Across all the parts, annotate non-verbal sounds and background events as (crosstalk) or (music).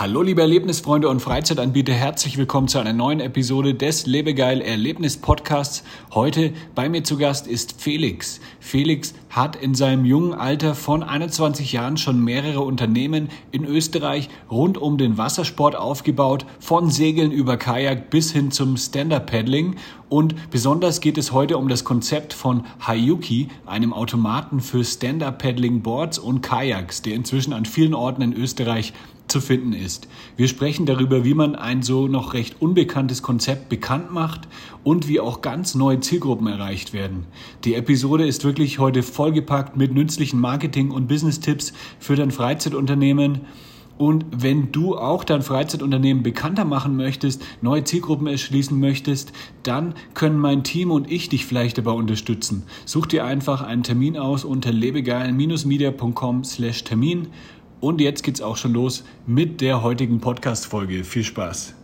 Hallo liebe Erlebnisfreunde und Freizeitanbieter, herzlich willkommen zu einer neuen Episode des Lebegeil Erlebnis Podcasts. Heute bei mir zu Gast ist Felix. Felix hat in seinem jungen Alter von 21 Jahren schon mehrere Unternehmen in Österreich rund um den Wassersport aufgebaut, von Segeln über Kajak bis hin zum Stand-Up-Paddling. Und besonders geht es heute um das Konzept von Hayuki, einem Automaten für Stand-Up-Paddling-Boards und Kajaks, der inzwischen an vielen Orten in Österreich zu finden ist. Wir sprechen darüber, wie man ein so noch recht unbekanntes Konzept bekannt macht und wie auch ganz neue Zielgruppen erreicht werden. Die Episode ist wirklich heute vollgepackt mit nützlichen Marketing- und Business-Tipps für dein Freizeitunternehmen. Und wenn du auch dein Freizeitunternehmen bekannter machen möchtest, neue Zielgruppen erschließen möchtest, dann können mein Team und ich dich vielleicht dabei unterstützen. Such dir einfach einen Termin aus unter lebegeil-media.com slash Termin und jetzt geht's auch schon los mit der heutigen Podcast-Folge. Viel Spaß!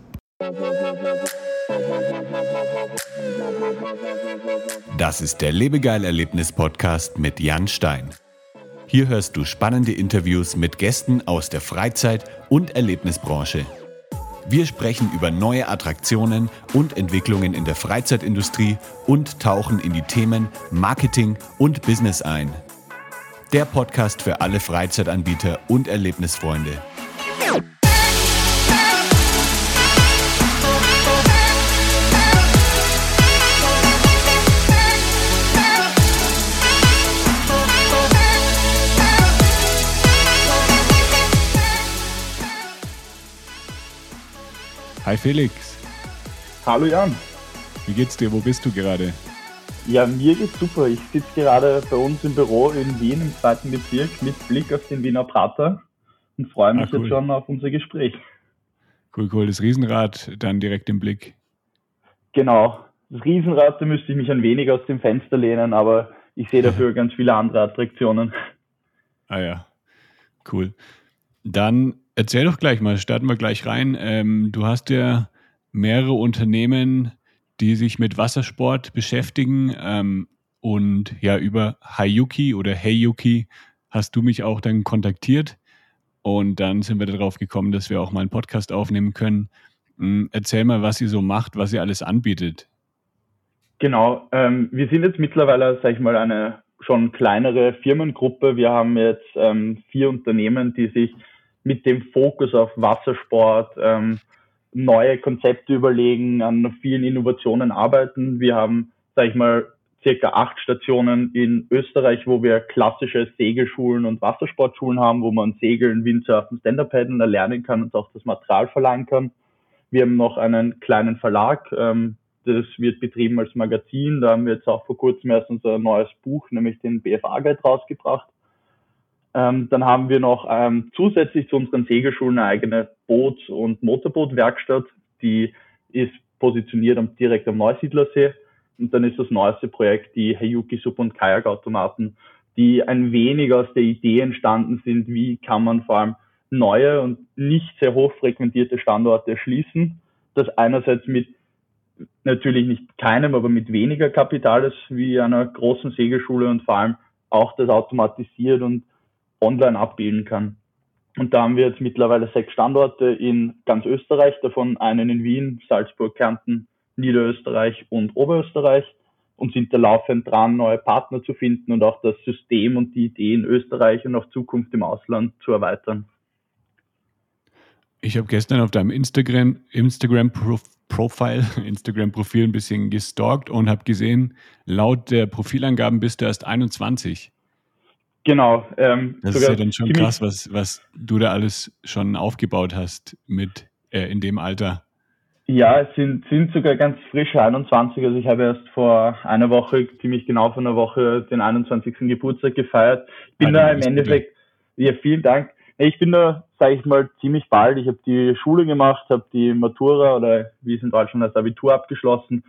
Das ist der Lebegeil-Erlebnis-Podcast mit Jan Stein. Hier hörst du spannende Interviews mit Gästen aus der Freizeit- und Erlebnisbranche. Wir sprechen über neue Attraktionen und Entwicklungen in der Freizeitindustrie und tauchen in die Themen Marketing und Business ein – der Podcast für alle Freizeitanbieter und Erlebnisfreunde. Hi Felix. Hallo Jan. Wie geht's dir? Wo bist du gerade? Ja, mir geht's super. Ich sitze gerade bei uns im Büro in Wien im zweiten Bezirk mit Blick auf den Wiener Prater und freue mich ah, cool. jetzt schon auf unser Gespräch. Cool, cool. Das Riesenrad dann direkt im Blick. Genau. Das Riesenrad, da müsste ich mich ein wenig aus dem Fenster lehnen, aber ich sehe dafür (laughs) ganz viele andere Attraktionen. Ah ja, cool. Dann erzähl doch gleich mal, starten wir gleich rein. Ähm, du hast ja mehrere Unternehmen die sich mit Wassersport beschäftigen. Ähm, und ja, über Hayuki oder Heyuki hast du mich auch dann kontaktiert. Und dann sind wir darauf gekommen, dass wir auch mal einen Podcast aufnehmen können. Ähm, erzähl mal, was ihr so macht, was ihr alles anbietet. Genau, ähm, wir sind jetzt mittlerweile, sag ich mal, eine schon kleinere Firmengruppe. Wir haben jetzt ähm, vier Unternehmen, die sich mit dem Fokus auf Wassersport, ähm, neue Konzepte überlegen, an vielen Innovationen arbeiten. Wir haben, sage ich mal, circa acht Stationen in Österreich, wo wir klassische Segelschulen und Wassersportschulen haben, wo man Segeln, Windsurfen, Stand-Up-Paddeln erlernen kann und auch das Material verleihen kann. Wir haben noch einen kleinen Verlag, ähm, das wird betrieben als Magazin. Da haben wir jetzt auch vor kurzem erst unser neues Buch, nämlich den BFA-Guide rausgebracht. Ähm, dann haben wir noch ähm, zusätzlich zu unseren Segelschulen eine eigene Boot- und Motorbootwerkstatt. Die ist positioniert am, direkt am Neusiedlersee. Und dann ist das neueste Projekt die Heyuki Sub- und Kajakautomaten, die ein wenig aus der Idee entstanden sind, wie kann man vor allem neue und nicht sehr hoch frequentierte Standorte erschließen. Das einerseits mit natürlich nicht keinem, aber mit weniger Kapital ist wie einer großen Segelschule und vor allem auch das automatisiert und online abbilden kann. Und da haben wir jetzt mittlerweile sechs Standorte in ganz Österreich, davon einen in Wien, Salzburg, Kärnten, Niederösterreich und Oberösterreich und sind da laufend dran, neue Partner zu finden und auch das System und die Idee in Österreich und auch Zukunft im Ausland zu erweitern. Ich habe gestern auf deinem Instagram, Instagram Profile, (laughs) Instagram Profil ein bisschen gestalkt und habe gesehen, laut der Profilangaben bist du erst 21. Genau. Ähm, das ist ja dann schon krass, was, was du da alles schon aufgebaut hast mit äh, in dem Alter. Ja, es sind, sind sogar ganz frische 21. Also ich habe erst vor einer Woche, ziemlich genau vor einer Woche, den 21. Geburtstag gefeiert. Ich bin ah, da im Endeffekt, ja, vielen Dank. Ich bin da, sage ich mal, ziemlich bald. Ich habe die Schule gemacht, habe die Matura oder wie es in Deutschland heißt, Abitur abgeschlossen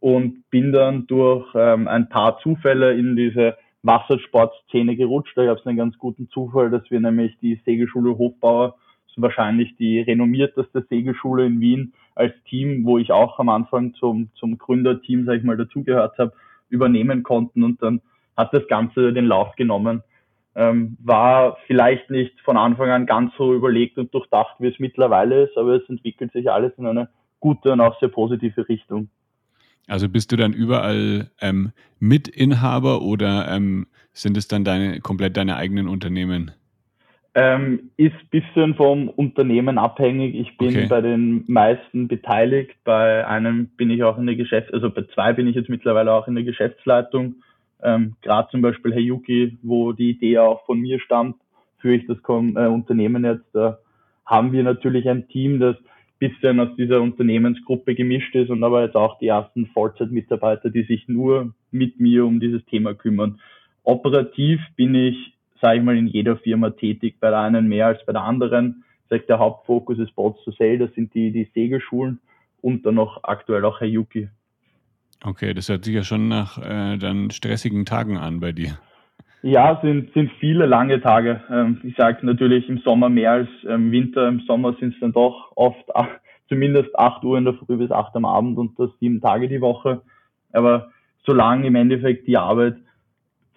und bin dann durch ähm, ein paar Zufälle in diese Wassersportszene gerutscht. Da gab es einen ganz guten Zufall, dass wir nämlich die Segelschule Hofbauer, wahrscheinlich die renommierteste Segelschule in Wien, als Team, wo ich auch am Anfang zum, zum Gründerteam, sag ich mal, dazugehört habe, übernehmen konnten und dann hat das Ganze den Lauf genommen. Ähm, war vielleicht nicht von Anfang an ganz so überlegt und durchdacht, wie es mittlerweile ist, aber es entwickelt sich alles in eine gute und auch sehr positive Richtung. Also bist du dann überall ähm, Mitinhaber oder ähm, sind es dann deine komplett deine eigenen Unternehmen? Ähm, ist ein bisschen vom Unternehmen abhängig. Ich bin okay. bei den meisten beteiligt. Bei einem bin ich auch in der Geschäfts-, also bei zwei bin ich jetzt mittlerweile auch in der Geschäftsleitung. Ähm, Gerade zum Beispiel Heyuki, wo die Idee auch von mir stammt, führe ich das äh, Unternehmen jetzt. Da haben wir natürlich ein Team, das bisschen aus dieser Unternehmensgruppe gemischt ist und aber jetzt auch die ersten Vollzeitmitarbeiter, die sich nur mit mir um dieses Thema kümmern. Operativ bin ich sage ich mal, in jeder Firma tätig, bei der einen mehr als bei der anderen. Sag, der Hauptfokus ist Bots to Sell, das sind die, die Segelschulen und dann noch aktuell auch Herr Yuki. Okay, das hört sich ja schon nach äh, dann stressigen Tagen an bei dir. Ja, sind, sind viele lange Tage. Ähm, ich sage natürlich im Sommer mehr als im Winter. Im Sommer sind es dann doch oft ach, zumindest 8 Uhr in der Früh bis 8 am Abend und das sieben Tage die Woche. Aber solange im Endeffekt die Arbeit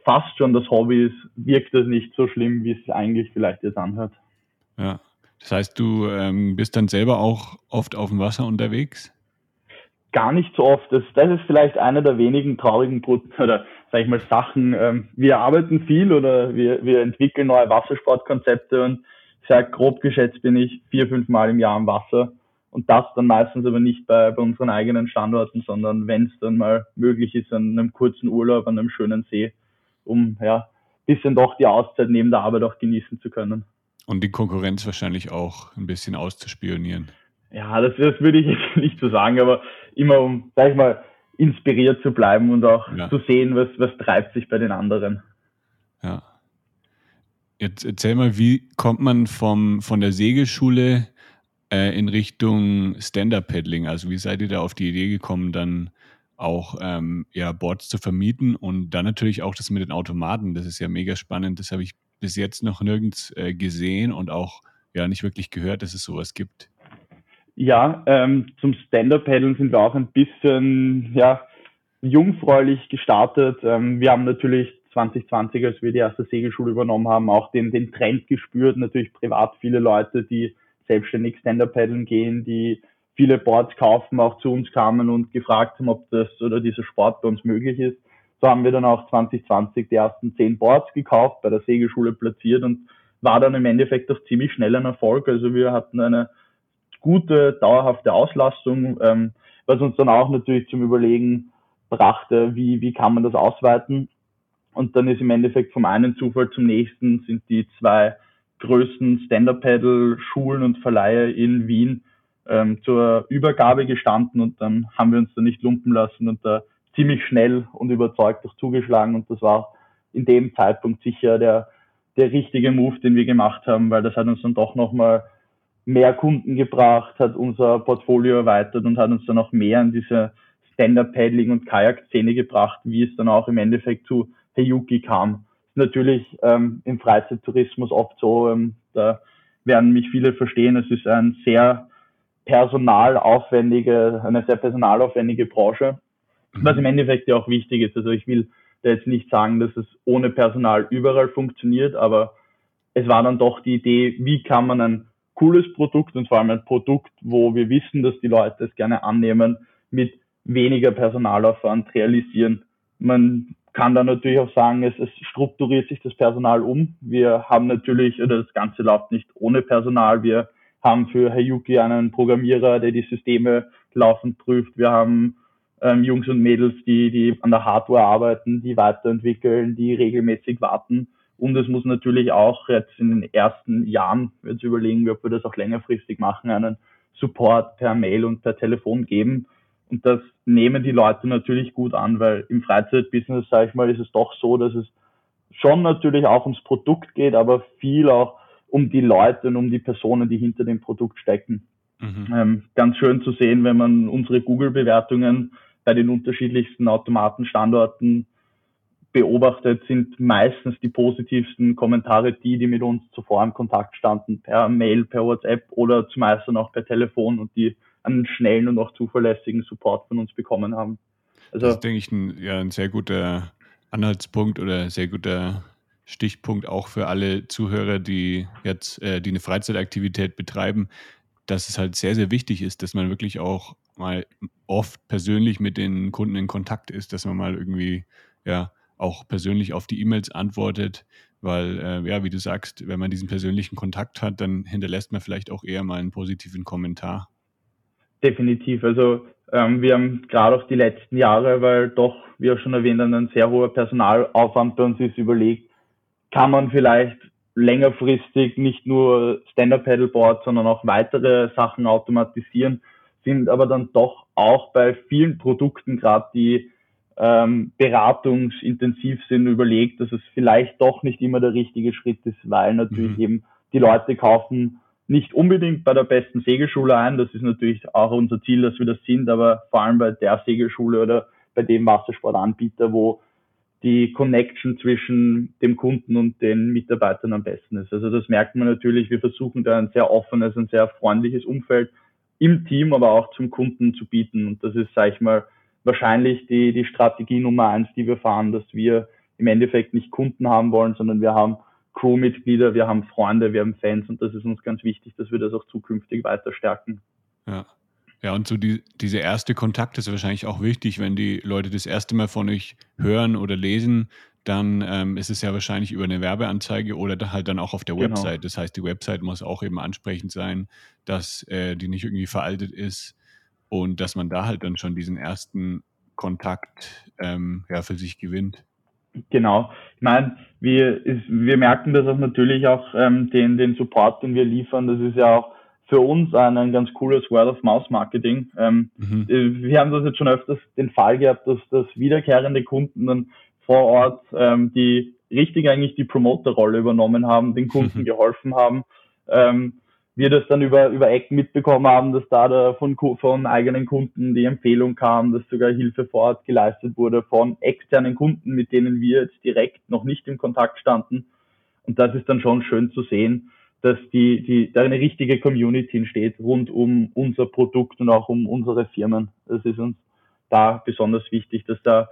fast schon das Hobby ist, wirkt das nicht so schlimm, wie es eigentlich vielleicht jetzt anhört. Ja. Das heißt, du ähm, bist dann selber auch oft auf dem Wasser unterwegs? Gar nicht so oft. Das, das ist vielleicht einer der wenigen traurigen (laughs) oder sag ich mal Sachen. Ähm, wir arbeiten viel oder wir, wir entwickeln neue Wassersportkonzepte und sage grob geschätzt bin ich vier, fünf Mal im Jahr am Wasser. Und das dann meistens aber nicht bei, bei unseren eigenen Standorten, sondern wenn es dann mal möglich ist, an einem kurzen Urlaub an einem schönen See um ja bisschen doch die Auszeit neben der Arbeit auch genießen zu können. Und die Konkurrenz wahrscheinlich auch ein bisschen auszuspionieren. Ja, das, das würde ich jetzt (laughs) nicht so sagen, aber immer um, sag ich mal, inspiriert zu bleiben und auch ja. zu sehen, was, was treibt sich bei den anderen. Ja. Jetzt erzähl mal, wie kommt man vom, von der Segelschule äh, in Richtung Stand-Up-Paddling? Also wie seid ihr da auf die Idee gekommen, dann auch ähm, ja, Boards zu vermieten und dann natürlich auch das mit den Automaten. Das ist ja mega spannend. Das habe ich bis jetzt noch nirgends äh, gesehen und auch ja nicht wirklich gehört, dass es sowas gibt. Ja, ähm, zum Stand-Up-Paddeln sind wir auch ein bisschen ja, jungfräulich gestartet. Ähm, wir haben natürlich 2020, als wir die erste Segelschule übernommen haben, auch den, den Trend gespürt. Natürlich privat viele Leute, die selbstständig Stand-Up-Paddeln gehen, die viele Boards kaufen, auch zu uns kamen und gefragt haben, ob das oder dieser Sport bei uns möglich ist. So haben wir dann auch 2020 die ersten zehn Boards gekauft, bei der Segelschule platziert und war dann im Endeffekt auch ziemlich schnell ein Erfolg. Also wir hatten eine gute, dauerhafte Auslastung, ähm, was uns dann auch natürlich zum Überlegen brachte, wie, wie kann man das ausweiten. Und dann ist im Endeffekt vom einen Zufall zum nächsten sind die zwei größten Stand-Up-Paddle-Schulen und Verleihe in Wien ähm, zur Übergabe gestanden und dann haben wir uns da nicht lumpen lassen und da ziemlich schnell und überzeugt auch zugeschlagen und das war in dem Zeitpunkt sicher der, der richtige Move, den wir gemacht haben, weil das hat uns dann doch nochmal mehr Kunden gebracht, hat unser Portfolio erweitert und hat uns dann auch mehr in diese Stand-Up-Paddling und Kajak-Szene gebracht, wie es dann auch im Endeffekt zu Heyuki kam. Natürlich ähm, im Freizeittourismus oft so, ähm, da werden mich viele verstehen, es ist ein sehr personalaufwendige, eine sehr personalaufwendige Branche, mhm. was im Endeffekt ja auch wichtig ist. Also ich will da jetzt nicht sagen, dass es ohne Personal überall funktioniert, aber es war dann doch die Idee, wie kann man ein cooles Produkt und vor allem ein Produkt, wo wir wissen, dass die Leute es gerne annehmen, mit weniger Personalaufwand realisieren. Man kann dann natürlich auch sagen, es, es strukturiert sich das Personal um. Wir haben natürlich, oder das Ganze läuft nicht ohne Personal. Wir haben für Hayuki einen Programmierer, der die Systeme laufend prüft. Wir haben ähm, Jungs und Mädels, die, die an der Hardware arbeiten, die weiterentwickeln, die regelmäßig warten. Und es muss natürlich auch jetzt in den ersten Jahren, jetzt überlegen wir, ob wir das auch längerfristig machen, einen Support per Mail und per Telefon geben. Und das nehmen die Leute natürlich gut an, weil im Freizeitbusiness, sage ich mal, ist es doch so, dass es schon natürlich auch ums Produkt geht, aber viel auch um die Leute und um die Personen, die hinter dem Produkt stecken. Mhm. Ähm, ganz schön zu sehen, wenn man unsere Google-Bewertungen bei den unterschiedlichsten Automatenstandorten beobachtet, sind meistens die positivsten Kommentare die, die mit uns zuvor im Kontakt standen, per Mail, per WhatsApp oder zumeist dann auch per Telefon und die einen schnellen und auch zuverlässigen Support von uns bekommen haben. Also, das ist, denke ich, ein, ja, ein sehr guter Anhaltspunkt oder sehr guter Stichpunkt auch für alle Zuhörer, die jetzt äh, die eine Freizeitaktivität betreiben, dass es halt sehr, sehr wichtig ist, dass man wirklich auch mal oft persönlich mit den Kunden in Kontakt ist, dass man mal irgendwie ja auch persönlich auf die E-Mails antwortet, weil äh, ja, wie du sagst, wenn man diesen persönlichen Kontakt hat, dann hinterlässt man vielleicht auch eher mal einen positiven Kommentar. Definitiv. Also ähm, wir haben gerade auch die letzten Jahre, weil doch, wie auch schon erwähnt, ein sehr hoher Personalaufwand bei uns ist, überlegt, kann man vielleicht längerfristig nicht nur Stand-Up-Paddleboard, sondern auch weitere Sachen automatisieren, sind aber dann doch auch bei vielen Produkten, gerade die ähm, beratungsintensiv sind, überlegt, dass es vielleicht doch nicht immer der richtige Schritt ist, weil natürlich mhm. eben die Leute kaufen nicht unbedingt bei der besten Segelschule ein. Das ist natürlich auch unser Ziel, dass wir das sind, aber vor allem bei der Segelschule oder bei dem Wassersportanbieter, wo die Connection zwischen dem Kunden und den Mitarbeitern am besten ist. Also das merkt man natürlich. Wir versuchen da ein sehr offenes, ein sehr freundliches Umfeld im Team, aber auch zum Kunden zu bieten. Und das ist, sage ich mal, wahrscheinlich die, die Strategie Nummer eins, die wir fahren, dass wir im Endeffekt nicht Kunden haben wollen, sondern wir haben Crewmitglieder, wir haben Freunde, wir haben Fans und das ist uns ganz wichtig, dass wir das auch zukünftig weiter stärken. Ja. Ja, und so die, dieser erste Kontakt ist wahrscheinlich auch wichtig, wenn die Leute das erste Mal von euch hören oder lesen, dann ähm, ist es ja wahrscheinlich über eine Werbeanzeige oder halt dann auch auf der genau. Website. Das heißt, die Website muss auch eben ansprechend sein, dass äh, die nicht irgendwie veraltet ist und dass man da halt dann schon diesen ersten Kontakt ähm, ja, für sich gewinnt. Genau. Ich meine, wir, wir merken das auch natürlich auch ähm, den, den Support, den wir liefern. Das ist ja auch für uns ein, ein ganz cooles Word-of-Mouse-Marketing. Ähm, mhm. Wir haben das jetzt schon öfters den Fall gehabt, dass, dass wiederkehrende Kunden dann vor Ort ähm, die richtig eigentlich die Promoter-Rolle übernommen haben, den Kunden mhm. (laughs) geholfen haben. Ähm, wir das dann über, über Ecken mitbekommen haben, dass da, da von, von eigenen Kunden die Empfehlung kam, dass sogar Hilfe vor Ort geleistet wurde von externen Kunden, mit denen wir jetzt direkt noch nicht im Kontakt standen. Und das ist dann schon schön zu sehen, dass die, die, da eine richtige Community entsteht rund um unser Produkt und auch um unsere Firmen. Das ist uns da besonders wichtig, dass da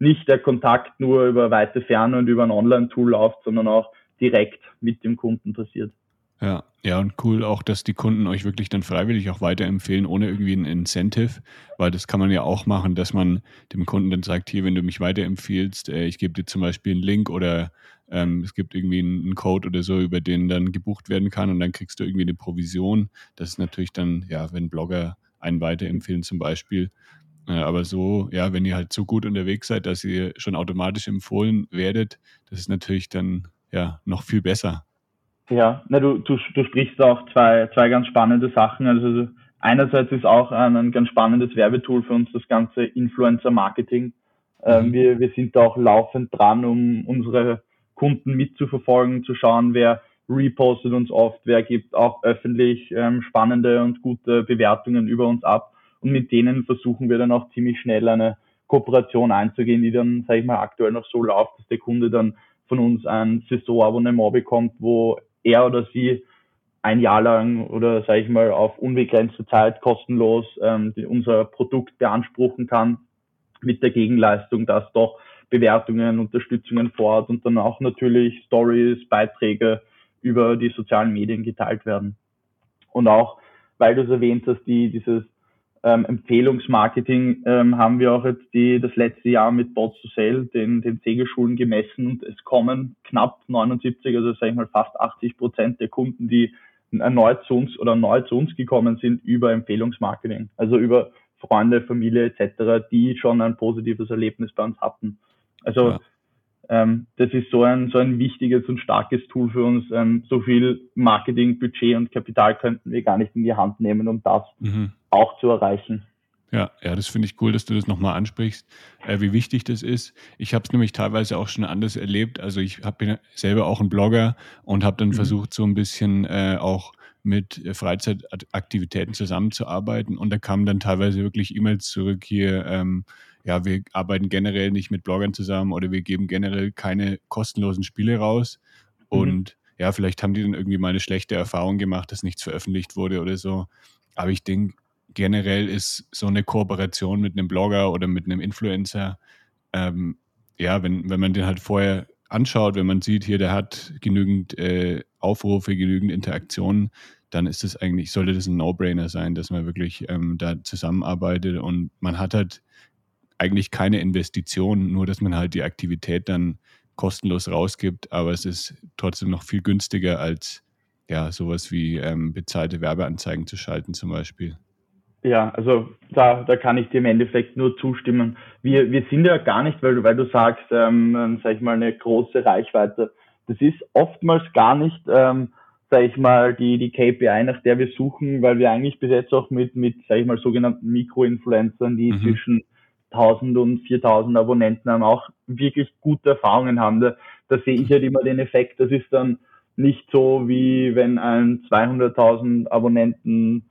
nicht der Kontakt nur über weite Ferne und über ein Online-Tool läuft, sondern auch direkt mit dem Kunden passiert. Ja, ja, und cool auch, dass die Kunden euch wirklich dann freiwillig auch weiterempfehlen, ohne irgendwie ein Incentive, weil das kann man ja auch machen, dass man dem Kunden dann sagt, hier, wenn du mich weiterempfiehlst, äh, ich gebe dir zum Beispiel einen Link oder ähm, es gibt irgendwie einen Code oder so, über den dann gebucht werden kann und dann kriegst du irgendwie eine Provision. Das ist natürlich dann, ja, wenn Blogger einen weiterempfehlen zum Beispiel. Äh, aber so, ja, wenn ihr halt so gut unterwegs seid, dass ihr schon automatisch empfohlen werdet, das ist natürlich dann ja noch viel besser. Ja, na, du, du, du sprichst auch zwei, zwei ganz spannende Sachen. Also einerseits ist auch ein, ein ganz spannendes Werbetool für uns das ganze Influencer-Marketing. Ähm, mhm. wir, wir sind da auch laufend dran, um unsere Kunden mitzuverfolgen, zu schauen, wer repostet uns oft, wer gibt auch öffentlich ähm, spannende und gute Bewertungen über uns ab. Und mit denen versuchen wir dann auch ziemlich schnell eine Kooperation einzugehen, die dann, sage ich mal, aktuell noch so läuft, dass der Kunde dann von uns ein Saisonabonnement bekommt, wo er oder sie ein Jahr lang oder sage ich mal auf unbegrenzte Zeit kostenlos ähm, unser Produkt beanspruchen kann mit der Gegenleistung, dass doch Bewertungen, Unterstützungen vor Ort und dann auch natürlich Stories, Beiträge über die sozialen Medien geteilt werden. Und auch, weil du es erwähnt hast, die, dieses ähm, Empfehlungsmarketing ähm, haben wir auch jetzt die, das letzte Jahr mit Bots to Sale, den, den Segelschulen gemessen und es kommen knapp 79, also sage ich mal fast 80 Prozent der Kunden, die erneut zu uns oder neu zu uns gekommen sind über Empfehlungsmarketing, also über Freunde, Familie etc., die schon ein positives Erlebnis bei uns hatten. Also ja. Ähm, das ist so ein, so ein wichtiges und starkes Tool für uns. Ähm, so viel Marketing, Budget und Kapital könnten wir gar nicht in die Hand nehmen, um das mhm. auch zu erreichen. Ja, ja, das finde ich cool, dass du das nochmal ansprichst, äh, wie wichtig das ist. Ich habe es nämlich teilweise auch schon anders erlebt. Also ich bin selber auch ein Blogger und habe dann mhm. versucht, so ein bisschen äh, auch mit äh, Freizeitaktivitäten zusammenzuarbeiten. Und da kamen dann teilweise wirklich E-Mails zurück hier, ähm, ja, wir arbeiten generell nicht mit Bloggern zusammen oder wir geben generell keine kostenlosen Spiele raus. Mhm. Und ja, vielleicht haben die dann irgendwie mal eine schlechte Erfahrung gemacht, dass nichts veröffentlicht wurde oder so. Aber ich denke, generell ist so eine Kooperation mit einem Blogger oder mit einem Influencer, ähm, ja, wenn, wenn man den halt vorher anschaut, wenn man sieht, hier, der hat genügend äh, Aufrufe, genügend Interaktionen, dann ist es eigentlich, sollte das ein No-Brainer sein, dass man wirklich ähm, da zusammenarbeitet und man hat halt eigentlich keine Investition, nur dass man halt die Aktivität dann kostenlos rausgibt, aber es ist trotzdem noch viel günstiger als ja sowas wie ähm, bezahlte Werbeanzeigen zu schalten zum Beispiel. Ja, also da, da kann ich dir im Endeffekt nur zustimmen. Wir, wir sind ja gar nicht, weil, weil du sagst, ähm, sag ich mal, eine große Reichweite. Das ist oftmals gar nicht, ähm, sag ich mal, die, die KPI, nach der wir suchen, weil wir eigentlich bis jetzt auch mit, mit sag ich mal, sogenannten Mikroinfluencern, die mhm. zwischen 1000 und 4000 Abonnenten haben, auch wirklich gute Erfahrungen haben. Da, da sehe ich halt immer den Effekt, das ist dann nicht so, wie wenn ein 200.000 Abonnenten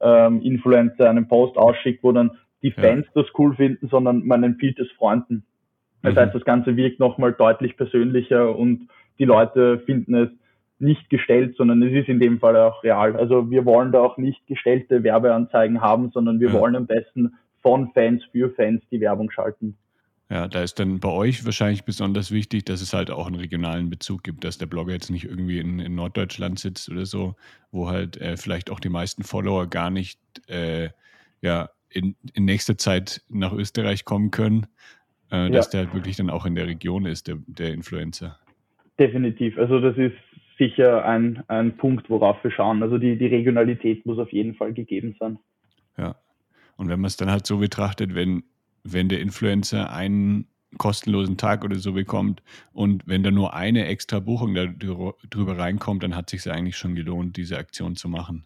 ähm, Influencer einen Post ausschickt, wo dann die Fans ja. das cool finden, sondern man empfiehlt es Freunden. Das mhm. heißt, das Ganze wirkt nochmal deutlich persönlicher und die Leute finden es nicht gestellt, sondern es ist in dem Fall auch real. Also wir wollen da auch nicht gestellte Werbeanzeigen haben, sondern wir ja. wollen am besten von Fans für Fans die Werbung schalten. Ja, da ist dann bei euch wahrscheinlich besonders wichtig, dass es halt auch einen regionalen Bezug gibt, dass der Blogger jetzt nicht irgendwie in, in Norddeutschland sitzt oder so, wo halt äh, vielleicht auch die meisten Follower gar nicht äh, ja, in, in nächster Zeit nach Österreich kommen können, äh, dass der halt wirklich dann auch in der Region ist, der, der Influencer. Definitiv. Also das ist sicher ein, ein Punkt, worauf wir schauen. Also die, die Regionalität muss auf jeden Fall gegeben sein. Ja. Und wenn man es dann halt so betrachtet, wenn, wenn der Influencer einen kostenlosen Tag oder so bekommt und wenn da nur eine extra Buchung da drüber reinkommt, dann hat es sich eigentlich schon gelohnt, diese Aktion zu machen.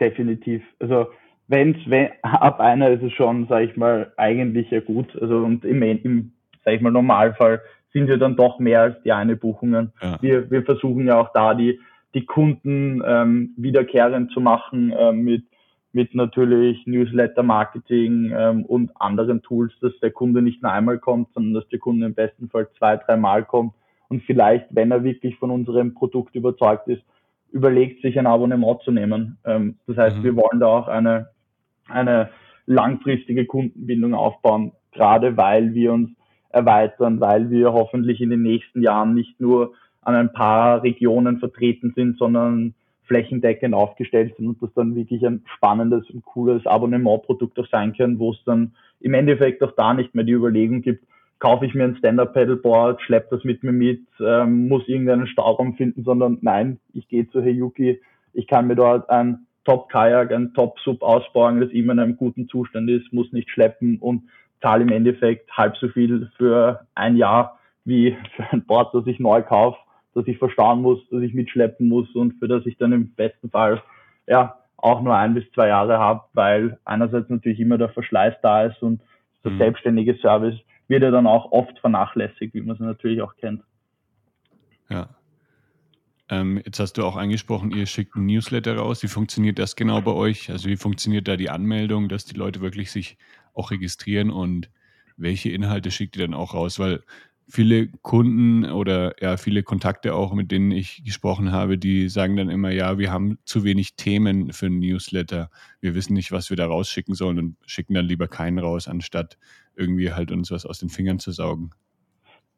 Definitiv. Also wenn's, wenn ab einer ist es schon, sage ich mal, eigentlich ja gut. Also und im, im sage ich mal, Normalfall sind wir dann doch mehr als die eine Buchungen. Ja. Wir, wir versuchen ja auch da die, die Kunden ähm, wiederkehrend zu machen äh, mit mit natürlich Newsletter-Marketing ähm, und anderen Tools, dass der Kunde nicht nur einmal kommt, sondern dass der Kunde im besten Fall zwei, dreimal kommt und vielleicht, wenn er wirklich von unserem Produkt überzeugt ist, überlegt, sich ein Abonnement zu nehmen. Ähm, das heißt, mhm. wir wollen da auch eine, eine langfristige Kundenbindung aufbauen, gerade weil wir uns erweitern, weil wir hoffentlich in den nächsten Jahren nicht nur an ein paar Regionen vertreten sind, sondern flächendeckend aufgestellt sind und das dann wirklich ein spannendes und cooles Abonnementprodukt auch sein kann, wo es dann im Endeffekt auch da nicht mehr die Überlegung gibt, kaufe ich mir ein Stand-Up-Pedalboard, schleppe das mit mir mit, ähm, muss irgendeinen Stauraum finden, sondern nein, ich gehe zu Heyuki, ich kann mir dort ein Top-Kajak, ein Top-Sub ausbauen, das immer in einem guten Zustand ist, muss nicht schleppen und zahle im Endeffekt halb so viel für ein Jahr wie für ein Board, das ich neu kaufe dass ich verstauen muss, dass ich mitschleppen muss und für das ich dann im besten Fall ja auch nur ein bis zwei Jahre habe, weil einerseits natürlich immer der Verschleiß da ist und der mhm. selbstständige Service wird ja dann auch oft vernachlässigt, wie man es natürlich auch kennt. Ja. Ähm, jetzt hast du auch angesprochen, ihr schickt ein Newsletter raus. Wie funktioniert das genau bei euch? Also wie funktioniert da die Anmeldung, dass die Leute wirklich sich auch registrieren und welche Inhalte schickt ihr dann auch raus? Weil viele Kunden oder ja, viele Kontakte auch, mit denen ich gesprochen habe, die sagen dann immer, ja, wir haben zu wenig Themen für ein Newsletter. Wir wissen nicht, was wir da rausschicken sollen und schicken dann lieber keinen raus, anstatt irgendwie halt uns was aus den Fingern zu saugen.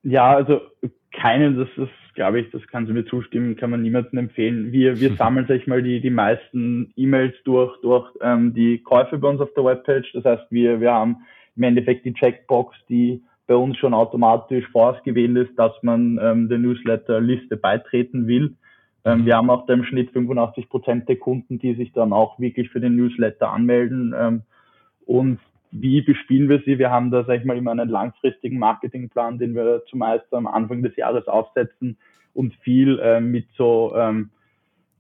Ja, also keinen, das ist, glaube ich, das kannst du mir zustimmen, kann man niemandem empfehlen. Wir, wir (laughs) sammeln, sag ich mal, die, die meisten E-Mails durch, durch ähm, die Käufe bei uns auf der Webpage. Das heißt, wir, wir haben im Endeffekt die Checkbox, die bei uns schon automatisch vorausgewählt ist, dass man ähm, der Newsletter-Liste beitreten will. Ähm, wir haben auch im Schnitt 85 Prozent der Kunden, die sich dann auch wirklich für den Newsletter anmelden. Ähm, und wie bespielen wir sie? Wir haben da, sag ich mal, immer einen langfristigen Marketingplan, den wir zumeist am Anfang des Jahres aufsetzen und viel ähm, mit so, ähm,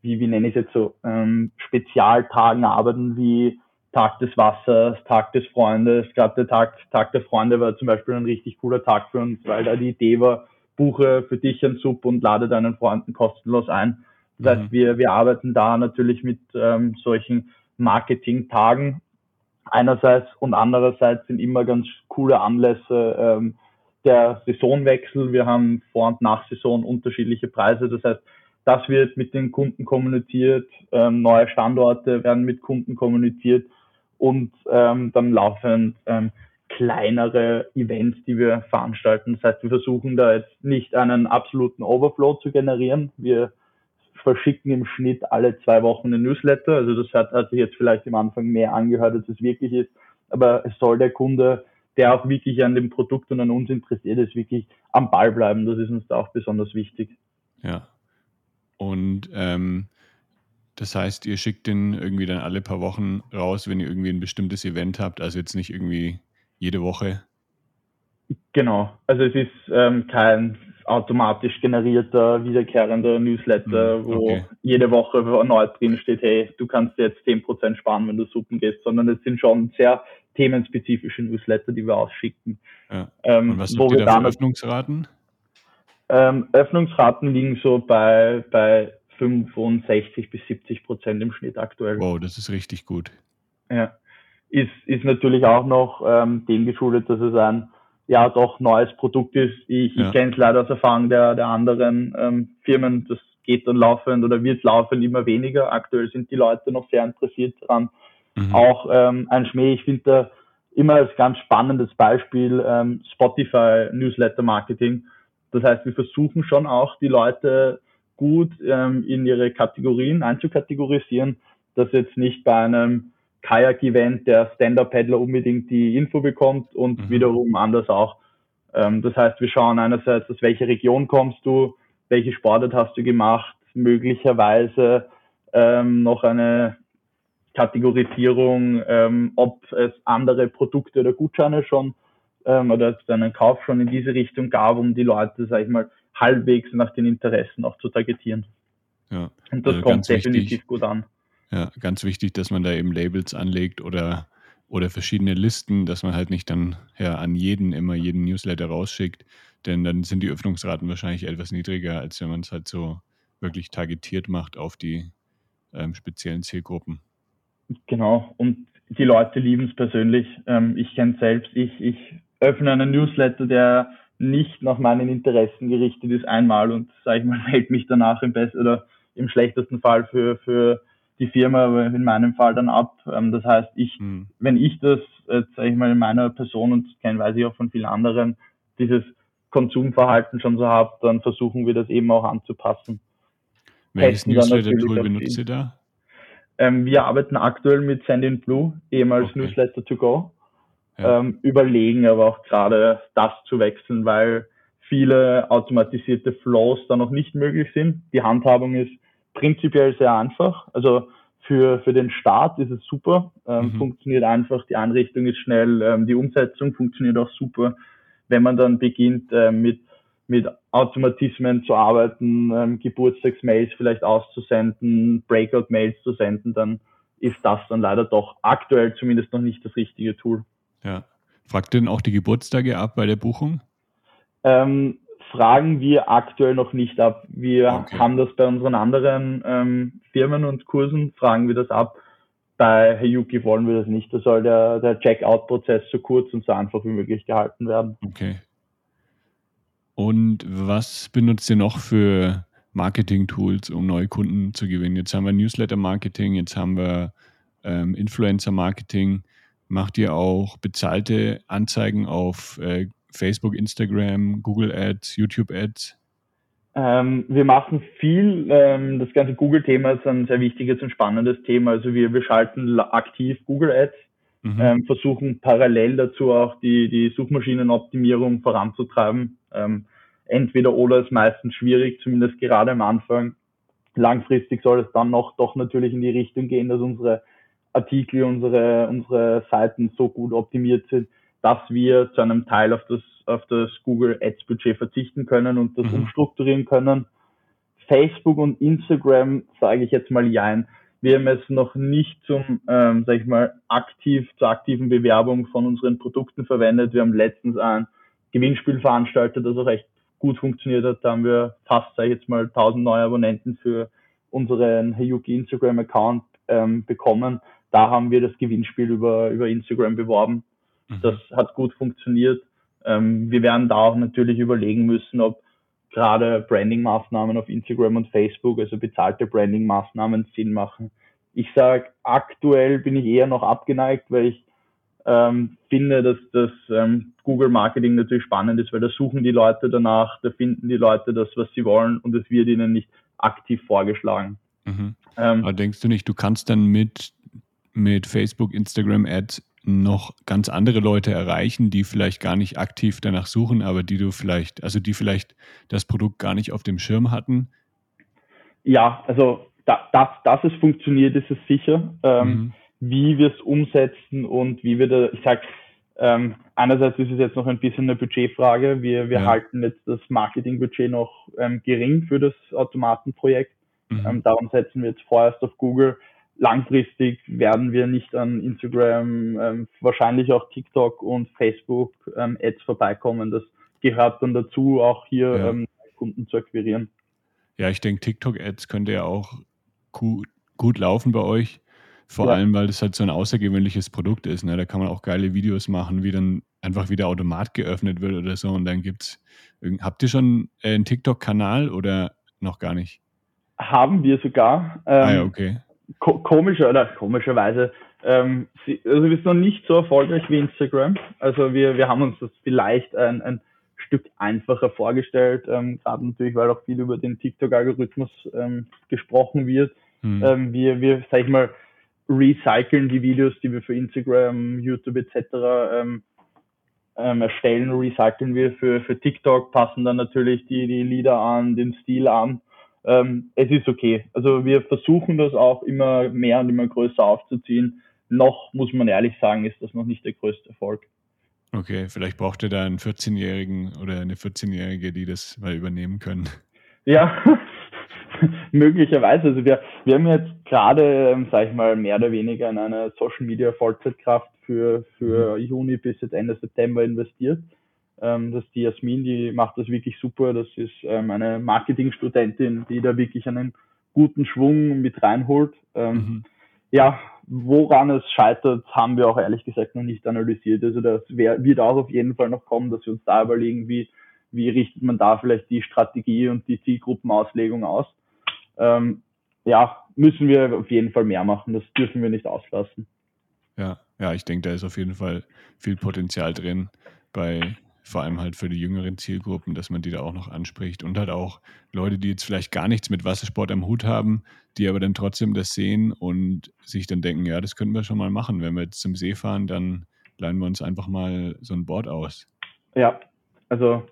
wie, wie nenne ich es jetzt so, ähm, Spezialtagen arbeiten, wie Tag des Wassers, Tag des Freundes. Gerade der Tag, Tag der Freunde war zum Beispiel ein richtig cooler Tag für uns, weil da die Idee war, buche für dich ein Sub und lade deinen Freunden kostenlos ein. Das mhm. heißt, wir, wir arbeiten da natürlich mit ähm, solchen Marketing-Tagen einerseits und andererseits sind immer ganz coole Anlässe ähm, der Saisonwechsel. Wir haben vor und nach Saison unterschiedliche Preise. Das heißt, das wird mit den Kunden kommuniziert, ähm, neue Standorte werden mit Kunden kommuniziert und ähm, dann laufend ähm, kleinere Events, die wir veranstalten. Das heißt, wir versuchen da jetzt nicht einen absoluten Overflow zu generieren. Wir verschicken im Schnitt alle zwei Wochen einen Newsletter. Also das hat, hat sich jetzt vielleicht am Anfang mehr angehört, als es wirklich ist. Aber es soll der Kunde, der auch wirklich an dem Produkt und an uns interessiert ist, wirklich am Ball bleiben. Das ist uns da auch besonders wichtig. Ja. Und ähm, das heißt, ihr schickt den irgendwie dann alle paar Wochen raus, wenn ihr irgendwie ein bestimmtes Event habt, also jetzt nicht irgendwie jede Woche. Genau, also es ist ähm, kein automatisch generierter, wiederkehrender Newsletter, hm, okay. wo jede Woche neu drin steht, hey, du kannst jetzt 10% sparen, wenn du suppen gehst, sondern es sind schon sehr themenspezifische Newsletter, die wir ausschicken. Ja. Ähm, Und was wo wir da Öffnungsraten? Ähm, Öffnungsraten liegen so bei, bei 65 bis 70 Prozent im Schnitt aktuell. Wow, das ist richtig gut. Ja. Ist, ist natürlich auch noch ähm, dem geschuldet, dass es ein ja doch neues Produkt ist. Ich, ja. ich kenne es leider aus Erfahrung der, der anderen ähm, Firmen. Das geht dann laufend oder wird laufend immer weniger. Aktuell sind die Leute noch sehr interessiert daran. Mhm. Auch ähm, ein Schmäh, ich finde da immer als ganz spannendes Beispiel ähm, Spotify Newsletter Marketing. Das heißt, wir versuchen schon auch die Leute gut ähm, in ihre Kategorien einzukategorisieren, dass jetzt nicht bei einem Kajak-Event der Stand-Up-Paddler unbedingt die Info bekommt und mhm. wiederum anders auch. Ähm, das heißt, wir schauen einerseits, aus welcher Region kommst du, welche Sportart hast du gemacht, möglicherweise ähm, noch eine Kategorisierung, ähm, ob es andere Produkte oder Gutscheine schon ähm, oder einen Kauf schon in diese Richtung gab, um die Leute, sag ich mal, halbwegs nach den Interessen auch zu targetieren. Ja. Und das also kommt definitiv wichtig, gut an. Ja, ganz wichtig, dass man da eben Labels anlegt oder, oder verschiedene Listen, dass man halt nicht dann ja, an jeden immer jeden Newsletter rausschickt, denn dann sind die Öffnungsraten wahrscheinlich etwas niedriger, als wenn man es halt so wirklich targetiert macht auf die ähm, speziellen Zielgruppen. Genau, und die Leute lieben es persönlich. Ähm, ich kenne selbst, ich, ich öffne einen Newsletter, der nicht nach meinen Interessen gerichtet ist einmal und sage ich mal, (laughs) hält mich danach im besten oder im schlechtesten Fall für, für die Firma, aber in meinem Fall dann ab. Ähm, das heißt, ich, mhm. wenn ich das, jetzt sage ich mal, in meiner Person und kenne, weiß ich auch von vielen anderen, dieses Konsumverhalten schon so habe, dann versuchen wir das eben auch anzupassen. Welches Newsletter-Tool benutzt ihr da? Ähm, wir arbeiten aktuell mit Send in Blue, ehemals okay. Newsletter to go ja. ähm, überlegen aber auch gerade das zu wechseln, weil viele automatisierte Flows da noch nicht möglich sind. Die Handhabung ist prinzipiell sehr einfach. Also für, für den Start ist es super, ähm, mhm. funktioniert einfach, die Einrichtung ist schnell, ähm, die Umsetzung funktioniert auch super. Wenn man dann beginnt äh, mit, mit Automatismen zu arbeiten, ähm, Geburtstagsmails vielleicht auszusenden, Breakout-Mails zu senden, dann ist das dann leider doch aktuell zumindest noch nicht das richtige Tool. Ja. Fragt denn auch die Geburtstage ab bei der Buchung? Ähm, fragen wir aktuell noch nicht ab. Wir okay. haben das bei unseren anderen ähm, Firmen und Kursen, fragen wir das ab. Bei Hayuki wollen wir das nicht. Da soll der, der Checkout-Prozess so kurz und so einfach wie möglich gehalten werden. Okay. Und was benutzt ihr noch für Marketing-Tools, um neue Kunden zu gewinnen? Jetzt haben wir Newsletter-Marketing, jetzt haben wir ähm, Influencer-Marketing. Macht ihr auch bezahlte Anzeigen auf äh, Facebook, Instagram, Google Ads, YouTube Ads? Ähm, wir machen viel. Ähm, das ganze Google-Thema ist ein sehr wichtiges und spannendes Thema. Also wir, wir schalten aktiv Google Ads, mhm. ähm, versuchen parallel dazu auch die, die Suchmaschinenoptimierung voranzutreiben. Ähm, entweder oder ist meistens schwierig, zumindest gerade am Anfang. Langfristig soll es dann noch doch natürlich in die Richtung gehen, dass unsere Artikel, unsere, unsere Seiten so gut optimiert sind, dass wir zu einem Teil auf das, auf das Google Ads Budget verzichten können und das mhm. umstrukturieren können. Facebook und Instagram sage ich jetzt mal jein. Wir haben es noch nicht zum, ähm, sag ich mal, aktiv, zur aktiven Bewerbung von unseren Produkten verwendet. Wir haben letztens ein Gewinnspiel veranstaltet, das auch echt gut funktioniert hat. Da haben wir fast, sage ich jetzt mal, 1000 neue Abonnenten für unseren Hayuki Instagram Account ähm, bekommen da haben wir das Gewinnspiel über, über Instagram beworben. Mhm. Das hat gut funktioniert. Ähm, wir werden da auch natürlich überlegen müssen, ob gerade Branding-Maßnahmen auf Instagram und Facebook, also bezahlte Branding-Maßnahmen Sinn machen. Ich sage, aktuell bin ich eher noch abgeneigt, weil ich Ähm, finde, dass das ähm, Google Marketing natürlich spannend ist, weil da suchen die Leute danach, da finden die Leute das, was sie wollen und es wird ihnen nicht aktiv vorgeschlagen. Mhm. Ähm, Aber denkst du nicht, du kannst dann mit, mit Facebook, Instagram Ads noch ganz andere Leute erreichen, die vielleicht gar nicht aktiv danach suchen, aber die du vielleicht, also die vielleicht das Produkt gar nicht auf dem Schirm hatten? Ja, also da, dass, dass es funktioniert, ist es sicher. Ähm, mhm. Wie wir es umsetzen und wie wir da, ich sag, ähm, einerseits ist es jetzt noch ein bisschen eine Budgetfrage. Wir, wir ja. halten jetzt das Marketingbudget noch ähm, gering für das Automatenprojekt. Mhm. Ähm, darum setzen wir jetzt vorerst auf Google langfristig werden wir nicht an Instagram, ähm, wahrscheinlich auch TikTok und Facebook ähm, Ads vorbeikommen. Das gehört dann dazu, auch hier ja. ähm, Kunden zu akquirieren. Ja, ich denke, TikTok-Ads könnte ja auch gut, gut laufen bei euch. Vor ja. allem, weil das halt so ein außergewöhnliches Produkt ist. Ne? Da kann man auch geile Videos machen, wie dann einfach wieder Automat geöffnet wird oder so. Und dann gibt's. Habt ihr schon einen TikTok-Kanal oder noch gar nicht? Haben wir sogar. Ähm, ah ja, okay ko komischer oder komischerweise, ähm, sie, also wir sind noch nicht so erfolgreich wie Instagram. Also wir, wir haben uns das vielleicht ein, ein Stück einfacher vorgestellt, ähm, gerade natürlich, weil auch viel über den TikTok-Algorithmus ähm, gesprochen wird. Mhm. Ähm, wir, wir, sag ich mal, recyceln die Videos, die wir für Instagram, YouTube etc. Ähm, ähm, erstellen, recyceln wir für, für TikTok, passen dann natürlich die, die Lieder an, den Stil an ähm, es ist okay. Also wir versuchen das auch immer mehr und immer größer aufzuziehen. Noch, muss man ehrlich sagen, ist das noch nicht der größte Erfolg. Okay, vielleicht braucht ihr da einen 14-Jährigen oder eine 14-Jährige, die das mal übernehmen können. Ja, (laughs) möglicherweise. Also wir, wir haben jetzt gerade, ähm, sage ich mal, mehr oder weniger in eine Social Media Vollzeitkraft für, für mhm. Juni bis jetzt Ende September investiert ähm, dass die Jasmin, die macht das wirklich super. Das ist ähm, eine Marketingstudentin, die da wirklich einen guten Schwung mit reinholt. Ähm, mhm. Ja, woran es scheitert, haben wir auch ehrlich gesagt noch nicht analysiert. Also das wär, wird auch auf jeden Fall noch kommen, dass wir uns da überlegen, wie, wie richtet man da vielleicht die Strategie und die Zielgruppenauslegung aus. Ähm, ja, müssen wir auf jeden Fall mehr machen. Das dürfen wir nicht auslassen. Ja, ja, ich denke, da ist auf jeden Fall viel Potenzial drin bei vor allem halt für die jüngeren Zielgruppen, dass man die da auch noch anspricht und halt auch Leute, die jetzt vielleicht gar nichts mit Wassersport am Hut haben, die aber dann trotzdem das sehen und sich dann denken, ja, das können wir schon mal machen. Wenn wir jetzt zum See fahren, dann leihen wir uns einfach mal so ein Board aus. Ja, also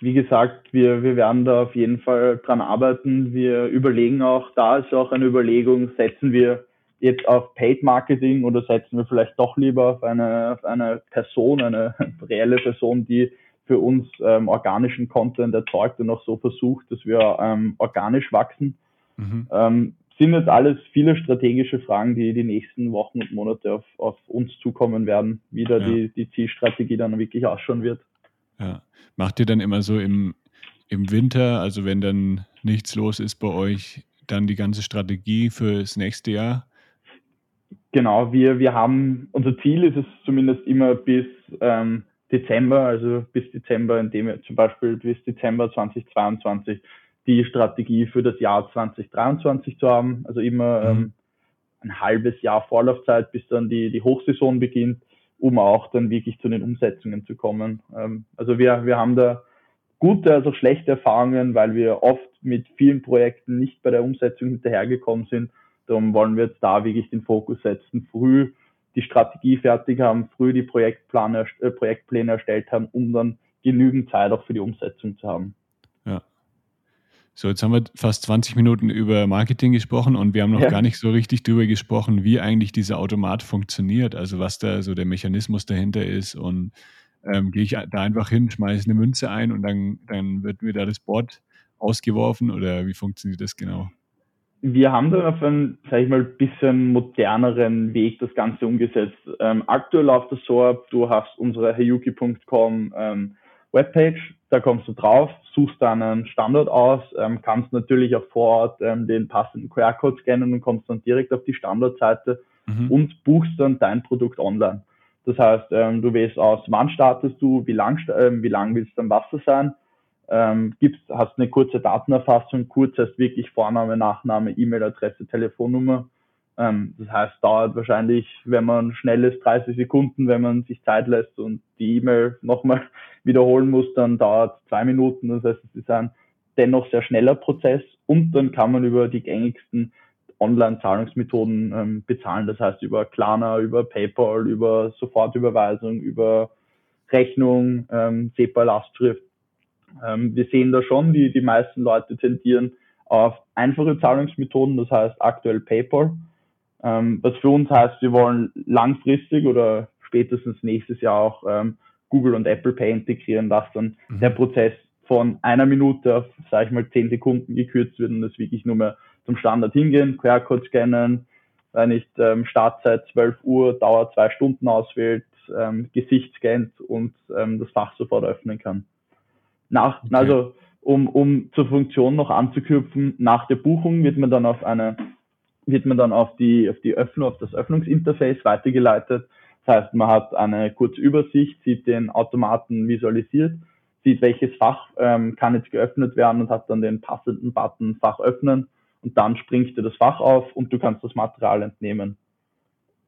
wie gesagt, wir, wir werden da auf jeden Fall dran arbeiten. Wir überlegen auch, da ist auch eine Überlegung, setzen wir jetzt auf Paid Marketing oder setzen wir vielleicht doch lieber auf eine, auf eine Person, eine (laughs) reelle Person, die für uns ähm, organischen Content erzeugt und auch so versucht, dass wir ähm, organisch wachsen. Mhm. Ähm, sind jetzt alles viele strategische Fragen, die die nächsten Wochen und Monate auf, auf uns zukommen werden, wie da ja. die, die Zielstrategie dann wirklich ausschauen wird. Ja. Macht ihr dann immer so im, im Winter, also wenn dann nichts los ist bei euch, dann die ganze Strategie fürs nächste Jahr? Genau, wir, wir haben, unser Ziel ist es zumindest immer bis ähm, Dezember, also bis Dezember, indem wir zum Beispiel bis Dezember 2022 die Strategie für das Jahr 2023 zu haben, also immer mhm. ähm, ein halbes Jahr Vorlaufzeit, bis dann die, die Hochsaison beginnt, um auch dann wirklich zu den Umsetzungen zu kommen. Ähm, also wir, wir haben da gute, also schlechte Erfahrungen, weil wir oft mit vielen Projekten nicht bei der Umsetzung hinterhergekommen sind Darum wollen wir jetzt da wirklich den Fokus setzen, früh die Strategie fertig haben, früh die Projektpläne, äh, Projektpläne erstellt haben, um dann genügend Zeit auch für die Umsetzung zu haben. Ja. So, jetzt haben wir fast 20 Minuten über Marketing gesprochen und wir haben noch ja. gar nicht so richtig darüber gesprochen, wie eigentlich dieser Automat funktioniert, also was da so der Mechanismus dahinter ist und ähm, gehe ich da einfach hin, schmeiße eine Münze ein und dann, dann wird mir da das Board ausgeworfen oder wie funktioniert das genau? Wir haben dann auf einen, sag ich mal, bisschen moderneren Weg das Ganze umgesetzt. Ähm, aktuell läuft das so ab, du hast unsere heyuki.com ähm, Webpage, da kommst du drauf, suchst dann einen Standort aus, ähm, kannst natürlich auch vor Ort ähm, den passenden QR-Code scannen und kommst dann direkt auf die Standortseite mhm. und buchst dann dein Produkt online. Das heißt, ähm, du wählst aus, wann startest du, wie lang, äh, wie lang willst du am Wasser sein, ähm, gibst, hast eine kurze Datenerfassung, kurz heißt wirklich Vorname, Nachname, E-Mail-Adresse, Telefonnummer. Ähm, das heißt, dauert wahrscheinlich, wenn man schnell ist, 30 Sekunden, wenn man sich Zeit lässt und die E-Mail nochmal (laughs) wiederholen muss, dann dauert zwei Minuten. Das heißt, es ist ein dennoch sehr schneller Prozess und dann kann man über die gängigsten Online-Zahlungsmethoden ähm, bezahlen. Das heißt über Klarna, über PayPal, über Sofortüberweisung, über Rechnung, ähm, SEPA-Lastschrift. Ähm, wir sehen da schon, die, die meisten Leute tendieren auf einfache Zahlungsmethoden, das heißt aktuell PayPal. Ähm, was für uns heißt, wir wollen langfristig oder spätestens nächstes Jahr auch ähm, Google und Apple Pay integrieren, dass dann mhm. der Prozess von einer Minute auf, sage ich mal, zehn Sekunden gekürzt wird und das wirklich nur mehr zum Standard hingehen, QR-Code scannen, wenn nicht ähm, Startzeit 12 Uhr, Dauer zwei Stunden auswählt, ähm, Gesicht scannt und ähm, das Fach sofort öffnen kann. Nach, okay. Also um, um zur Funktion noch anzuknüpfen, nach der Buchung wird man dann auf eine wird man dann auf die auf die Öffnung, auf das Öffnungsinterface weitergeleitet. Das heißt, man hat eine kurze Übersicht, sieht den Automaten visualisiert, sieht, welches Fach ähm, kann jetzt geöffnet werden und hat dann den passenden Button Fach öffnen und dann springt dir das Fach auf und du kannst das Material entnehmen.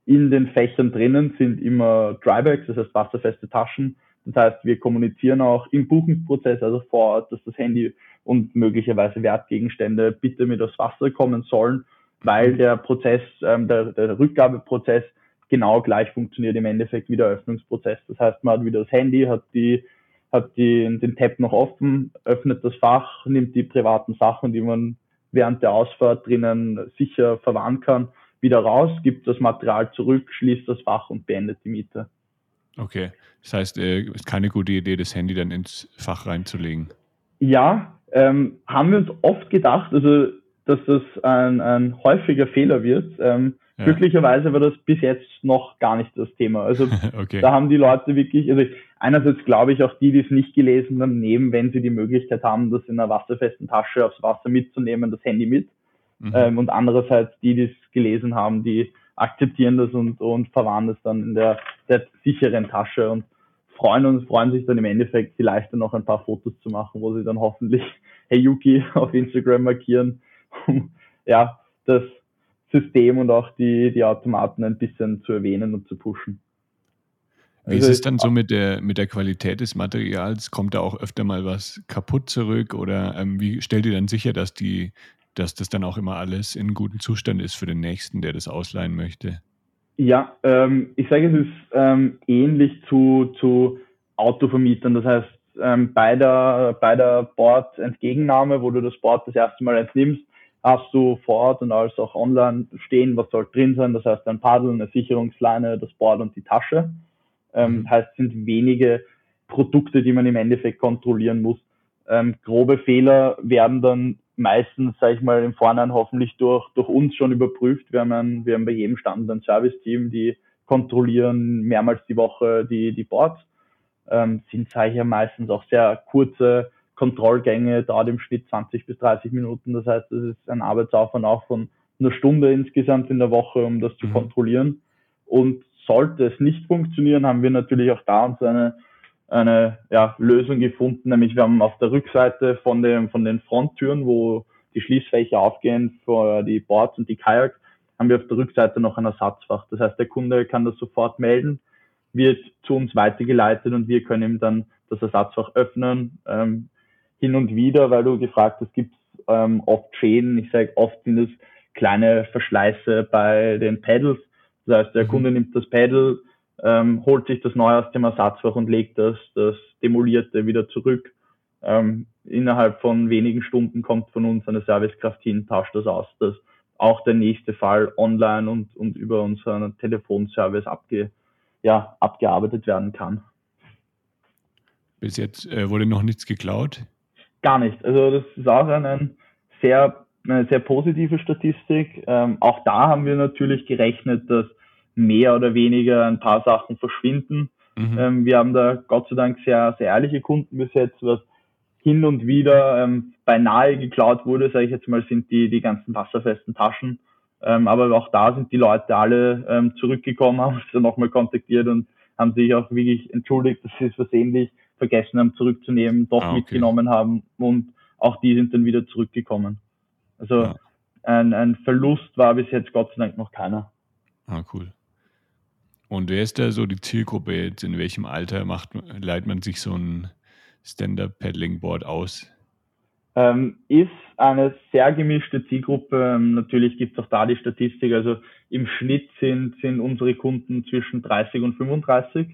In den Fächern drinnen sind immer Drybags, das heißt wasserfeste Taschen, das heißt, wir kommunizieren auch im Buchungsprozess, also vor Ort, dass das Handy und möglicherweise Wertgegenstände bitte mit aufs Wasser kommen sollen, weil der Prozess, ähm, der, der Rückgabeprozess genau gleich funktioniert im Endeffekt wie der Öffnungsprozess. Das heißt, man hat wieder das Handy, hat die, hat die, den Tab noch offen, öffnet das Fach, nimmt die privaten Sachen, die man während der Ausfahrt drinnen sicher verwahren kann, wieder raus, gibt das Material zurück, schließt das Fach und beendet die Miete. Okay, das heißt, es äh, ist keine gute Idee, das Handy dann ins Fach reinzulegen. Ja, ähm, haben wir uns oft gedacht, also dass das ein, ein häufiger Fehler wird. Ähm, ja. Glücklicherweise war das bis jetzt noch gar nicht das Thema. Also (laughs) okay. da haben die Leute wirklich, also einerseits glaube ich auch die, die es nicht gelesen haben, nehmen, wenn sie die Möglichkeit haben, das in einer wasserfesten Tasche aufs Wasser mitzunehmen, das Handy mit. Mhm. Ähm, und andererseits die, die es gelesen haben, die akzeptieren das und, und verwahren das dann in der, der sicheren Tasche und freuen uns, freuen sich dann im Endeffekt vielleicht dann noch ein paar Fotos zu machen, wo sie dann hoffentlich (laughs) Hey Yuki (laughs) auf Instagram markieren, um ja, das System und auch die, die Automaten ein bisschen zu erwähnen und zu pushen. Wie also ist es dann so mit der, mit der Qualität des Materials? Kommt da auch öfter mal was kaputt zurück oder ähm, wie stellt ihr dann sicher, dass die, dass das dann auch immer alles in gutem Zustand ist für den Nächsten, der das ausleihen möchte? Ja, ähm, ich sage, es ist ähm, ähnlich zu, zu Autovermietern. Das heißt, ähm, bei der, bei der Board-Entgegennahme, wo du das Board das erste Mal entnimmst, hast du vor Ort und als auch online stehen, was soll drin sein. Das heißt, ein Paddel, eine Sicherungsleine, das Board und die Tasche. Ähm, mhm. heißt, es sind wenige Produkte, die man im Endeffekt kontrollieren muss. Ähm, grobe Fehler werden dann meistens, sage ich mal, im Vorhinein hoffentlich durch, durch uns schon überprüft. Wir haben, ein, wir haben bei jedem Stand ein Service-Team, die kontrollieren mehrmals die Woche die, die Boards. Ähm, sind, sage ich ja, meistens auch sehr kurze Kontrollgänge, dauert im Schnitt 20 bis 30 Minuten. Das heißt, es ist ein Arbeitsaufwand auch von einer Stunde insgesamt in der Woche, um das zu mhm. kontrollieren. Und sollte es nicht funktionieren, haben wir natürlich auch da uns eine eine ja, Lösung gefunden, nämlich wir haben auf der Rückseite von, dem, von den Fronttüren, wo die Schließfächer aufgehen für die Boards und die Kajaks, haben wir auf der Rückseite noch ein Ersatzfach. Das heißt, der Kunde kann das sofort melden, wird zu uns weitergeleitet und wir können ihm dann das Ersatzfach öffnen. Ähm, hin und wieder, weil du gefragt hast, gibt es ähm, oft Schäden. Ich sage, oft sind es kleine Verschleiße bei den Pedals. Das heißt, der mhm. Kunde nimmt das Pedal, ähm, holt sich das Neue aus dem Ersatzfach und legt das, das Demolierte wieder zurück. Ähm, innerhalb von wenigen Stunden kommt von uns eine Servicekraft hin, tauscht das aus, dass auch der nächste Fall online und, und über unseren Telefonservice abge, ja, abgearbeitet werden kann. Bis jetzt äh, wurde noch nichts geklaut? Gar nicht. Also das ist auch eine sehr, eine sehr positive Statistik. Ähm, auch da haben wir natürlich gerechnet, dass mehr oder weniger ein paar Sachen verschwinden. Mhm. Ähm, wir haben da Gott sei Dank sehr, sehr ehrliche Kunden bis jetzt, was hin und wieder ähm, beinahe geklaut wurde, sage ich jetzt mal, sind die, die ganzen wasserfesten Taschen. Ähm, aber auch da sind die Leute alle ähm, zurückgekommen, (laughs) haben uns dann nochmal kontaktiert und haben sich auch wirklich entschuldigt, dass sie es versehentlich vergessen haben zurückzunehmen, doch ah, okay. mitgenommen haben und auch die sind dann wieder zurückgekommen. Also ja ein, ein Verlust war bis jetzt Gott sei Dank noch keiner. Ah, cool. Und wer ist da so die Zielgruppe jetzt? In welchem Alter macht, leitet man sich so ein Stand-Up-Paddling-Board aus? Ähm, ist eine sehr gemischte Zielgruppe. Ähm, natürlich gibt es auch da die Statistik. Also im Schnitt sind, sind unsere Kunden zwischen 30 und 35.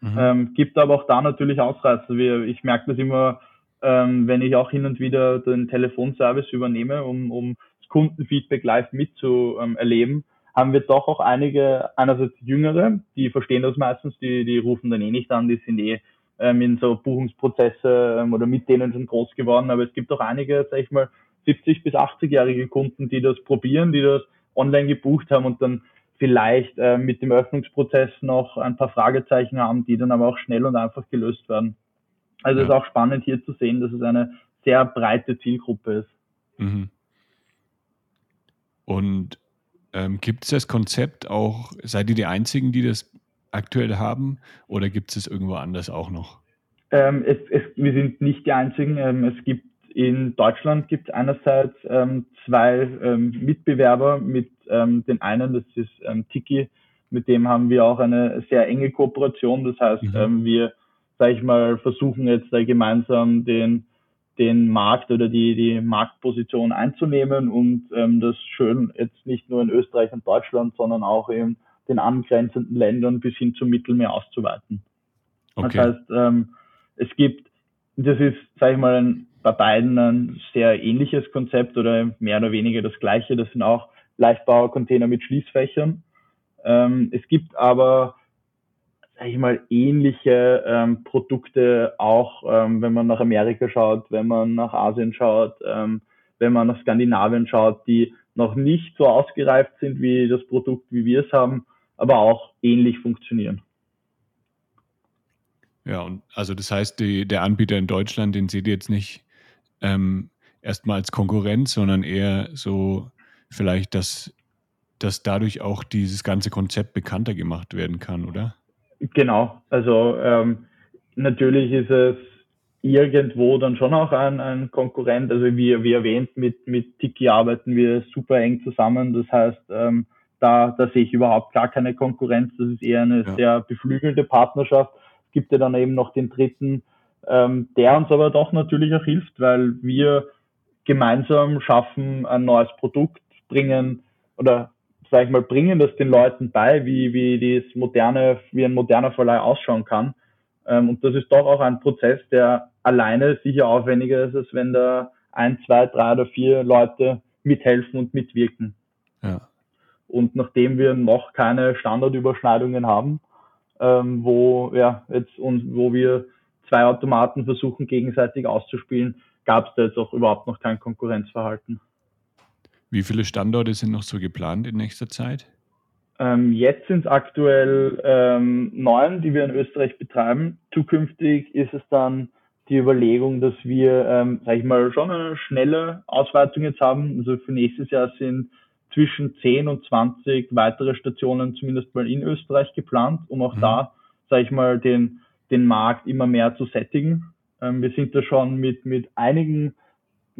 Mhm. Ähm, gibt aber auch da natürlich Ausreißer. Wir, ich merke das immer, ähm, wenn ich auch hin und wieder den Telefonservice übernehme, um, um das Kundenfeedback live mitzuerleben, ähm, haben wir doch auch einige, einerseits Jüngere, die verstehen das meistens, die, die rufen dann eh nicht an, die sind eh ähm, in so Buchungsprozesse ähm, oder mit denen schon groß geworden. Aber es gibt auch einige, sag ich mal, 70 bis 80-jährige Kunden, die das probieren, die das online gebucht haben und dann vielleicht äh, mit dem Öffnungsprozess noch ein paar Fragezeichen haben, die dann aber auch schnell und einfach gelöst werden. Also ja. ist auch spannend hier zu sehen, dass es eine sehr breite Zielgruppe ist. Mhm. Und ähm, gibt es das Konzept auch, seid ihr die Einzigen, die das aktuell haben oder gibt es es irgendwo anders auch noch? Ähm, es, es, wir sind nicht die Einzigen. Ähm, es gibt in Deutschland gibt es einerseits ähm, zwei ähm, Mitbewerber mit ähm, den einen, das ist Tiki, mit dem haben wir auch eine sehr enge Kooperation. Das heißt, mhm. wir, sage ich mal, versuchen jetzt da gemeinsam den den Markt oder die, die Marktposition einzunehmen und ähm, das schön jetzt nicht nur in Österreich und Deutschland, sondern auch in den angrenzenden Ländern bis hin zum Mittelmeer auszuweiten. Okay. Das heißt, ähm, es gibt, das ist, sage ich mal, ein bei beiden ein sehr ähnliches Konzept oder mehr oder weniger das gleiche. Das sind auch Leichtbaucontainer mit Schließfächern. Ähm, es gibt aber, sage ich mal, ähnliche ähm, Produkte auch, ähm, wenn man nach Amerika schaut, wenn man nach Asien schaut, ähm, wenn man nach Skandinavien schaut, die noch nicht so ausgereift sind wie das Produkt, wie wir es haben, aber auch ähnlich funktionieren. Ja, und also das heißt, die, der Anbieter in Deutschland, den seht ihr jetzt nicht ähm, erstmal als Konkurrenz, sondern eher so vielleicht, dass, dass dadurch auch dieses ganze Konzept bekannter gemacht werden kann, oder? Genau, also ähm, natürlich ist es irgendwo dann schon auch ein, ein Konkurrent. Also wie, wie erwähnt, mit, mit Tiki arbeiten wir super eng zusammen. Das heißt, ähm, da, da sehe ich überhaupt gar keine Konkurrenz. Das ist eher eine ja. sehr beflügelte Partnerschaft. Es gibt ja dann eben noch den dritten ähm, der uns aber doch natürlich auch hilft, weil wir gemeinsam schaffen, ein neues Produkt bringen oder sag ich mal, bringen das den Leuten bei, wie, wie das moderne, wie ein moderner Verleih ausschauen kann. Ähm, und das ist doch auch ein Prozess, der alleine sicher aufwendiger ist, als wenn da ein, zwei, drei oder vier Leute mithelfen und mitwirken. Ja. Und nachdem wir noch keine Standardüberschneidungen haben, ähm, wo ja jetzt und wo wir zwei Automaten versuchen gegenseitig auszuspielen, gab es da jetzt auch überhaupt noch kein Konkurrenzverhalten. Wie viele Standorte sind noch so geplant in nächster Zeit? Ähm, jetzt sind es aktuell ähm, neun, die wir in Österreich betreiben. Zukünftig ist es dann die Überlegung, dass wir, ähm, sag ich mal, schon eine schnelle Ausweitung jetzt haben. Also für nächstes Jahr sind zwischen 10 und 20 weitere Stationen zumindest mal in Österreich geplant, um auch mhm. da, sag ich mal, den den Markt immer mehr zu sättigen. Ähm, wir sind da schon mit, mit einigen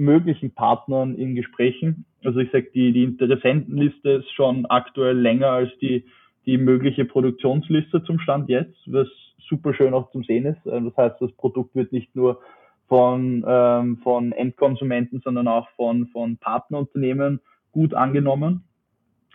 möglichen Partnern in Gesprächen. Also ich sage, die, die Interessentenliste ist schon aktuell länger als die, die mögliche Produktionsliste zum Stand jetzt, was super schön auch zum Sehen ist. Das heißt, das Produkt wird nicht nur von, ähm, von Endkonsumenten, sondern auch von, von Partnerunternehmen gut angenommen.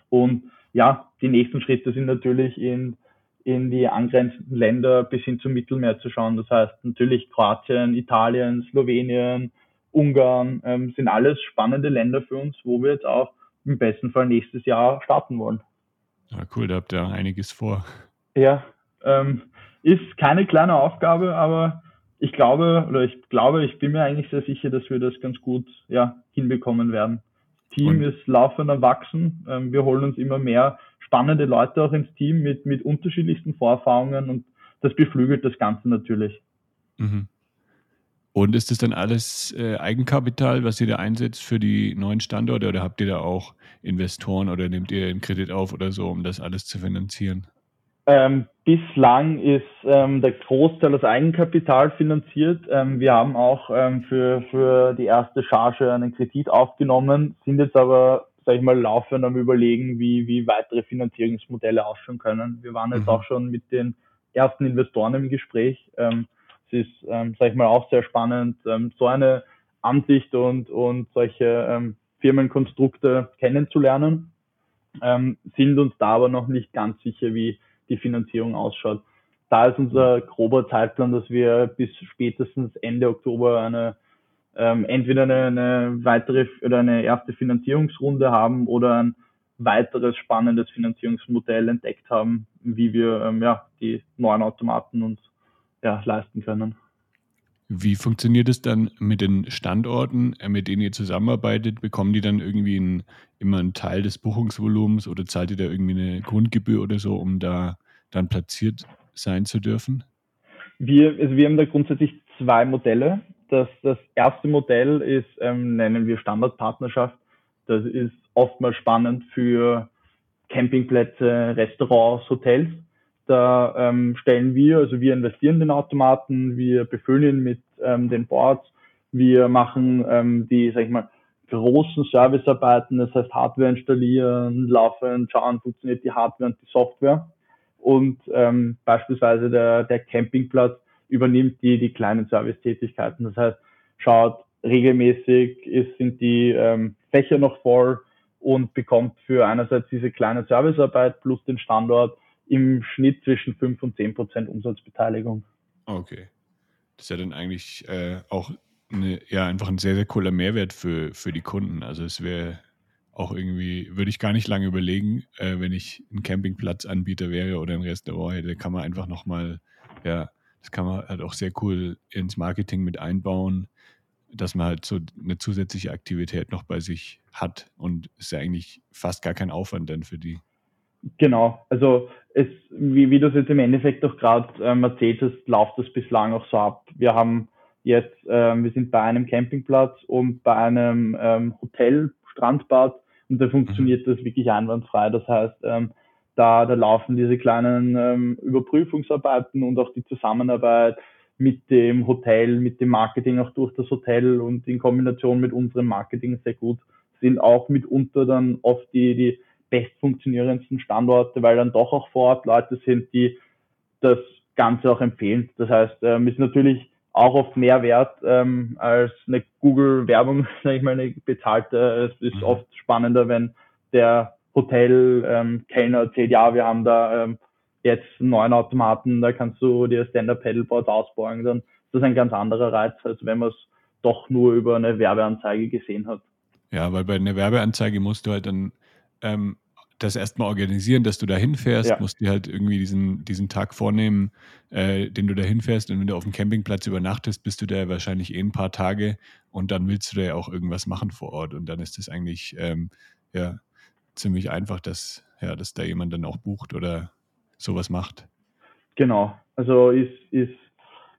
Und ja, die nächsten Schritte sind natürlich in in die angrenzenden Länder bis hin zum Mittelmeer zu schauen. Das heißt natürlich Kroatien, Italien, Slowenien, Ungarn ähm, sind alles spannende Länder für uns, wo wir jetzt auch im besten Fall nächstes Jahr starten wollen. Ja, cool, da habt ihr einiges vor. Ja, ähm, ist keine kleine Aufgabe, aber ich glaube, oder ich glaube, ich bin mir eigentlich sehr sicher, dass wir das ganz gut ja, hinbekommen werden. Team Und? ist laufend am Wachsen. Ähm, wir holen uns immer mehr spannende Leute auch ins Team mit, mit unterschiedlichsten Vorerfahrungen und das beflügelt das Ganze natürlich. Mhm. Und ist das dann alles äh, Eigenkapital, was ihr da einsetzt für die neuen Standorte oder habt ihr da auch Investoren oder nehmt ihr einen Kredit auf oder so, um das alles zu finanzieren? Ähm, bislang ist ähm, der Großteil aus Eigenkapital finanziert. Ähm, wir haben auch ähm, für, für die erste Charge einen Kredit aufgenommen, sind jetzt aber, sage ich mal, laufend am Überlegen, wie, wie weitere Finanzierungsmodelle ausschauen können. Wir waren jetzt mhm. auch schon mit den ersten Investoren im Gespräch. Ähm, es ist, ähm, sage ich mal, auch sehr spannend, ähm, so eine Ansicht und, und solche ähm, Firmenkonstrukte kennenzulernen, ähm, sind uns da aber noch nicht ganz sicher, wie die Finanzierung ausschaut. Da ist unser grober Zeitplan, dass wir bis spätestens Ende Oktober eine ähm, entweder eine, eine weitere oder eine erste Finanzierungsrunde haben oder ein weiteres spannendes Finanzierungsmodell entdeckt haben, wie wir ähm, ja, die neuen Automaten uns ja, leisten können. Wie funktioniert es dann mit den Standorten, äh, mit denen ihr zusammenarbeitet? Bekommen die dann irgendwie ein, immer einen Teil des Buchungsvolumens oder zahlt ihr da irgendwie eine Grundgebühr oder so, um da dann platziert sein zu dürfen? Wir, also wir haben da grundsätzlich zwei Modelle. Das, das erste Modell ist, ähm, nennen wir Standardpartnerschaft. Das ist oftmals spannend für Campingplätze, Restaurants, Hotels da ähm, stellen wir, also wir investieren den Automaten, wir befüllen ihn mit ähm, den Boards, wir machen ähm, die, sag ich mal, großen Servicearbeiten, das heißt Hardware installieren, laufen, schauen, funktioniert die Hardware und die Software. Und ähm, beispielsweise der, der Campingplatz übernimmt die, die kleinen Servicetätigkeiten. Das heißt, schaut regelmäßig, ist, sind die ähm, Fächer noch voll und bekommt für einerseits diese kleine Servicearbeit plus den Standort im Schnitt zwischen 5 und 10 Prozent Umsatzbeteiligung. Okay. Das ist ja dann eigentlich äh, auch eine, ja, einfach ein sehr, sehr cooler Mehrwert für, für die Kunden. Also es wäre auch irgendwie, würde ich gar nicht lange überlegen, äh, wenn ich ein Campingplatzanbieter wäre oder ein Restaurant hätte, kann man einfach nochmal, ja, das kann man halt auch sehr cool ins Marketing mit einbauen, dass man halt so eine zusätzliche Aktivität noch bei sich hat und ist ja eigentlich fast gar kein Aufwand dann für die. Genau, also es, wie, wie du es jetzt im Endeffekt auch gerade ähm, erzählt hast, läuft das bislang auch so ab. Wir haben jetzt, ähm, wir sind bei einem Campingplatz und bei einem ähm, Hotel, Strandbad und da funktioniert mhm. das wirklich einwandfrei. Das heißt, ähm, da, da laufen diese kleinen ähm, Überprüfungsarbeiten und auch die Zusammenarbeit mit dem Hotel, mit dem Marketing auch durch das Hotel und in Kombination mit unserem Marketing sehr gut, sind auch mitunter dann oft die, die bestfunktionierendsten Standorte, weil dann doch auch vor Ort Leute sind, die das Ganze auch empfehlen. Das heißt, ähm, ist natürlich auch oft mehr wert ähm, als eine Google-Werbung, (laughs) sage ich mal, eine bezahlte. Es ist mhm. oft spannender, wenn der Hotel-Kellner ähm, erzählt, ja, wir haben da ähm, jetzt einen neuen Automaten, da kannst du dir Stand-Up-Pedalboards ausbauen, dann ist das ein ganz anderer Reiz, als wenn man es doch nur über eine Werbeanzeige gesehen hat. Ja, weil bei einer Werbeanzeige musst du halt dann ähm, das erstmal organisieren, dass du da hinfährst, ja. musst dir halt irgendwie diesen, diesen Tag vornehmen, äh, den du da hinfährst. Und wenn du auf dem Campingplatz übernachtest, bist du da wahrscheinlich eh ein paar Tage und dann willst du da ja auch irgendwas machen vor Ort. Und dann ist es eigentlich ähm, ja, ziemlich einfach, dass, ja, dass da jemand dann auch bucht oder sowas macht. Genau. Also ist, ist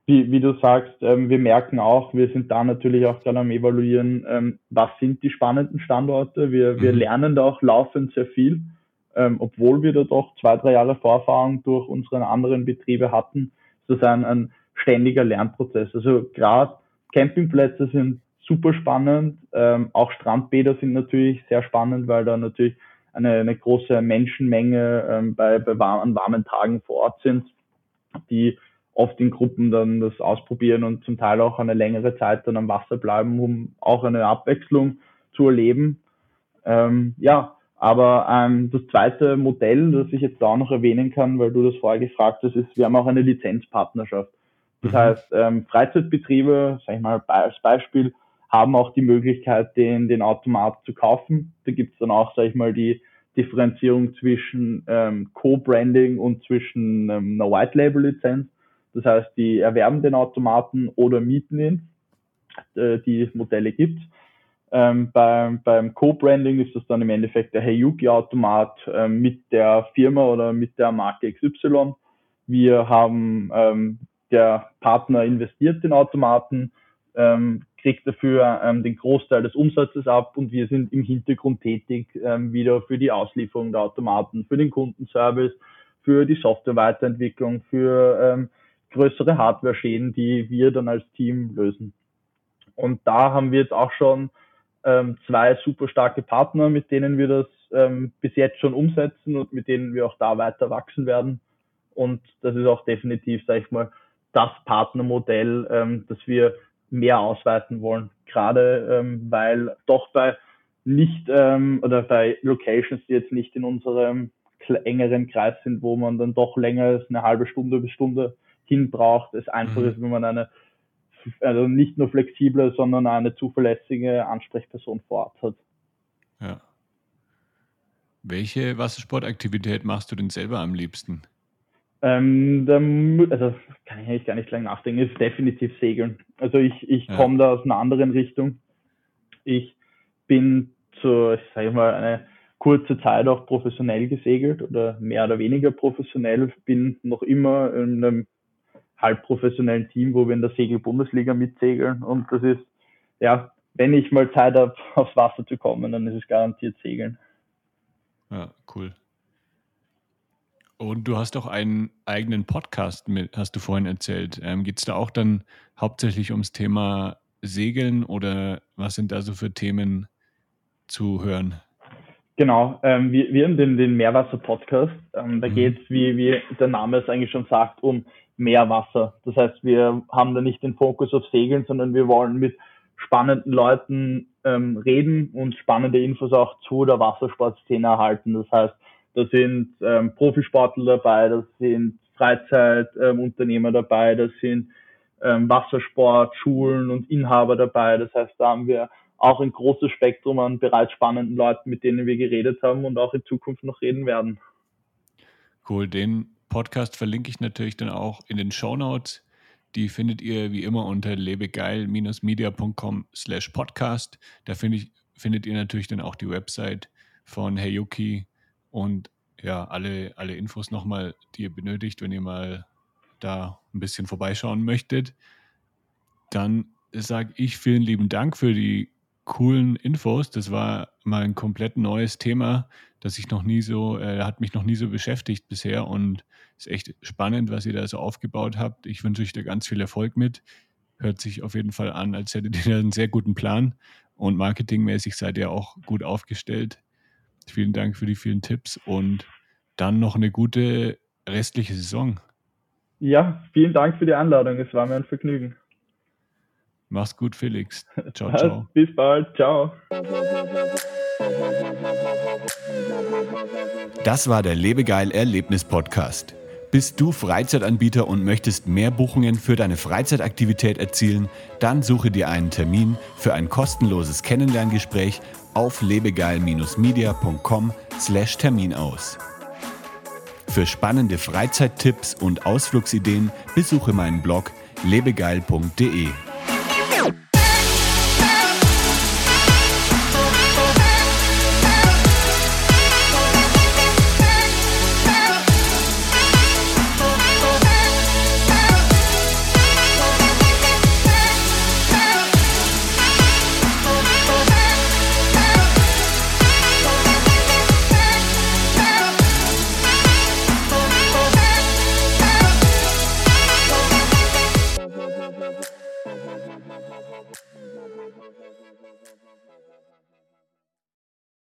wie, wie du sagst, ähm, wir merken auch, wir sind da natürlich auch gerade am Evaluieren, ähm, was sind die spannenden Standorte. Wir, wir mhm. lernen da auch laufend sehr viel, ähm, obwohl wir da doch zwei, drei Jahre Vorerfahrung durch unsere anderen Betriebe hatten. Das ist ein, ein ständiger Lernprozess. Also gerade Campingplätze sind super spannend. Ähm, auch Strandbäder sind natürlich sehr spannend, weil da natürlich eine, eine große Menschenmenge ähm, bei, bei warmen, warmen Tagen vor Ort sind, die oft in Gruppen dann das ausprobieren und zum Teil auch eine längere Zeit dann am Wasser bleiben, um auch eine Abwechslung zu erleben. Ähm, ja, aber ähm, das zweite Modell, das ich jetzt auch noch erwähnen kann, weil du das vorher gefragt hast, ist, wir haben auch eine Lizenzpartnerschaft. Das mhm. heißt, ähm, Freizeitbetriebe, sag ich mal als Beispiel, haben auch die Möglichkeit, den, den Automat zu kaufen. Da gibt es dann auch, sag ich mal, die Differenzierung zwischen ähm, Co-Branding und zwischen ähm, einer White-Label-Lizenz. Das heißt, die erwerben den Automaten oder mieten ihn. Äh, die Modelle gibt ähm, beim, beim Co-Branding ist das dann im Endeffekt der Heyuki-Automat äh, mit der Firma oder mit der Marke XY. Wir haben ähm, der Partner investiert den Automaten, ähm, kriegt dafür ähm, den Großteil des Umsatzes ab und wir sind im Hintergrund tätig, ähm, wieder für die Auslieferung der Automaten, für den Kundenservice, für die Software-Weiterentwicklung, für ähm, größere Hardware-Schäden, die wir dann als Team lösen. Und da haben wir jetzt auch schon ähm, zwei super starke Partner, mit denen wir das ähm, bis jetzt schon umsetzen und mit denen wir auch da weiter wachsen werden. Und das ist auch definitiv, sage ich mal, das Partnermodell, ähm, das wir mehr ausweiten wollen. Gerade ähm, weil doch bei nicht ähm, oder bei Locations, die jetzt nicht in unserem engeren Kreis sind, wo man dann doch länger als eine halbe Stunde bis Stunde hin braucht, es einfach mhm. ist, wenn man eine also nicht nur flexible, sondern eine zuverlässige Ansprechperson vor Ort hat. Ja. Welche Wassersportaktivität machst du denn selber am liebsten? Ähm, der, also kann ich eigentlich gar nicht lange nachdenken, ist definitiv Segeln. Also ich, ich ja. komme da aus einer anderen Richtung. Ich bin zu, ich sage mal, eine kurze Zeit auch professionell gesegelt oder mehr oder weniger professionell, bin noch immer in einem halbprofessionellen Team, wo wir in der Segel-Bundesliga mitsegeln. Und das ist, ja, wenn ich mal Zeit habe, (laughs) aufs Wasser zu kommen, dann ist es garantiert Segeln. Ja, cool. Und du hast auch einen eigenen Podcast mit, hast du vorhin erzählt. Ähm, Geht es da auch dann hauptsächlich ums Thema Segeln oder was sind da so für Themen zu hören? Genau, ähm, wir, wir haben den, den Meerwasser-Podcast. Ähm, da mhm. geht es, wie, wie der Name es eigentlich schon sagt, um Meerwasser. Das heißt, wir haben da nicht den Fokus auf Segeln, sondern wir wollen mit spannenden Leuten ähm, reden und spannende Infos auch zu der Wassersportszene erhalten. Das heißt, da sind ähm, Profisportler dabei, da sind Freizeitunternehmer ähm, dabei, da sind ähm, Wassersport, Schulen und Inhaber dabei. Das heißt, da haben wir auch ein großes Spektrum an bereits spannenden Leuten, mit denen wir geredet haben und auch in Zukunft noch reden werden. Cool, den Podcast verlinke ich natürlich dann auch in den Show Notes. Die findet ihr wie immer unter lebegeil-media.com slash podcast. Da ich, findet ihr natürlich dann auch die Website von Herr Yuki und ja, alle, alle Infos nochmal, die ihr benötigt, wenn ihr mal da ein bisschen vorbeischauen möchtet. Dann sage ich vielen lieben Dank für die coolen Infos. Das war mal ein komplett neues Thema, das ich noch nie so, äh, hat mich noch nie so beschäftigt bisher und ist echt spannend, was ihr da so aufgebaut habt. Ich wünsche euch da ganz viel Erfolg mit. Hört sich auf jeden Fall an, als hättet ihr einen sehr guten Plan und marketingmäßig seid ihr auch gut aufgestellt. Vielen Dank für die vielen Tipps und dann noch eine gute restliche Saison. Ja, vielen Dank für die Einladung. Es war mir ein Vergnügen. Mach's gut, Felix. Ciao, (laughs) ciao. Bis bald. Ciao. Das war der Lebegeil Erlebnis Podcast. Bist du Freizeitanbieter und möchtest mehr Buchungen für deine Freizeitaktivität erzielen? Dann suche dir einen Termin für ein kostenloses Kennenlerngespräch auf lebegeil-media.com/termin aus. Für spannende Freizeittipps und Ausflugsideen besuche meinen Blog lebegeil.de.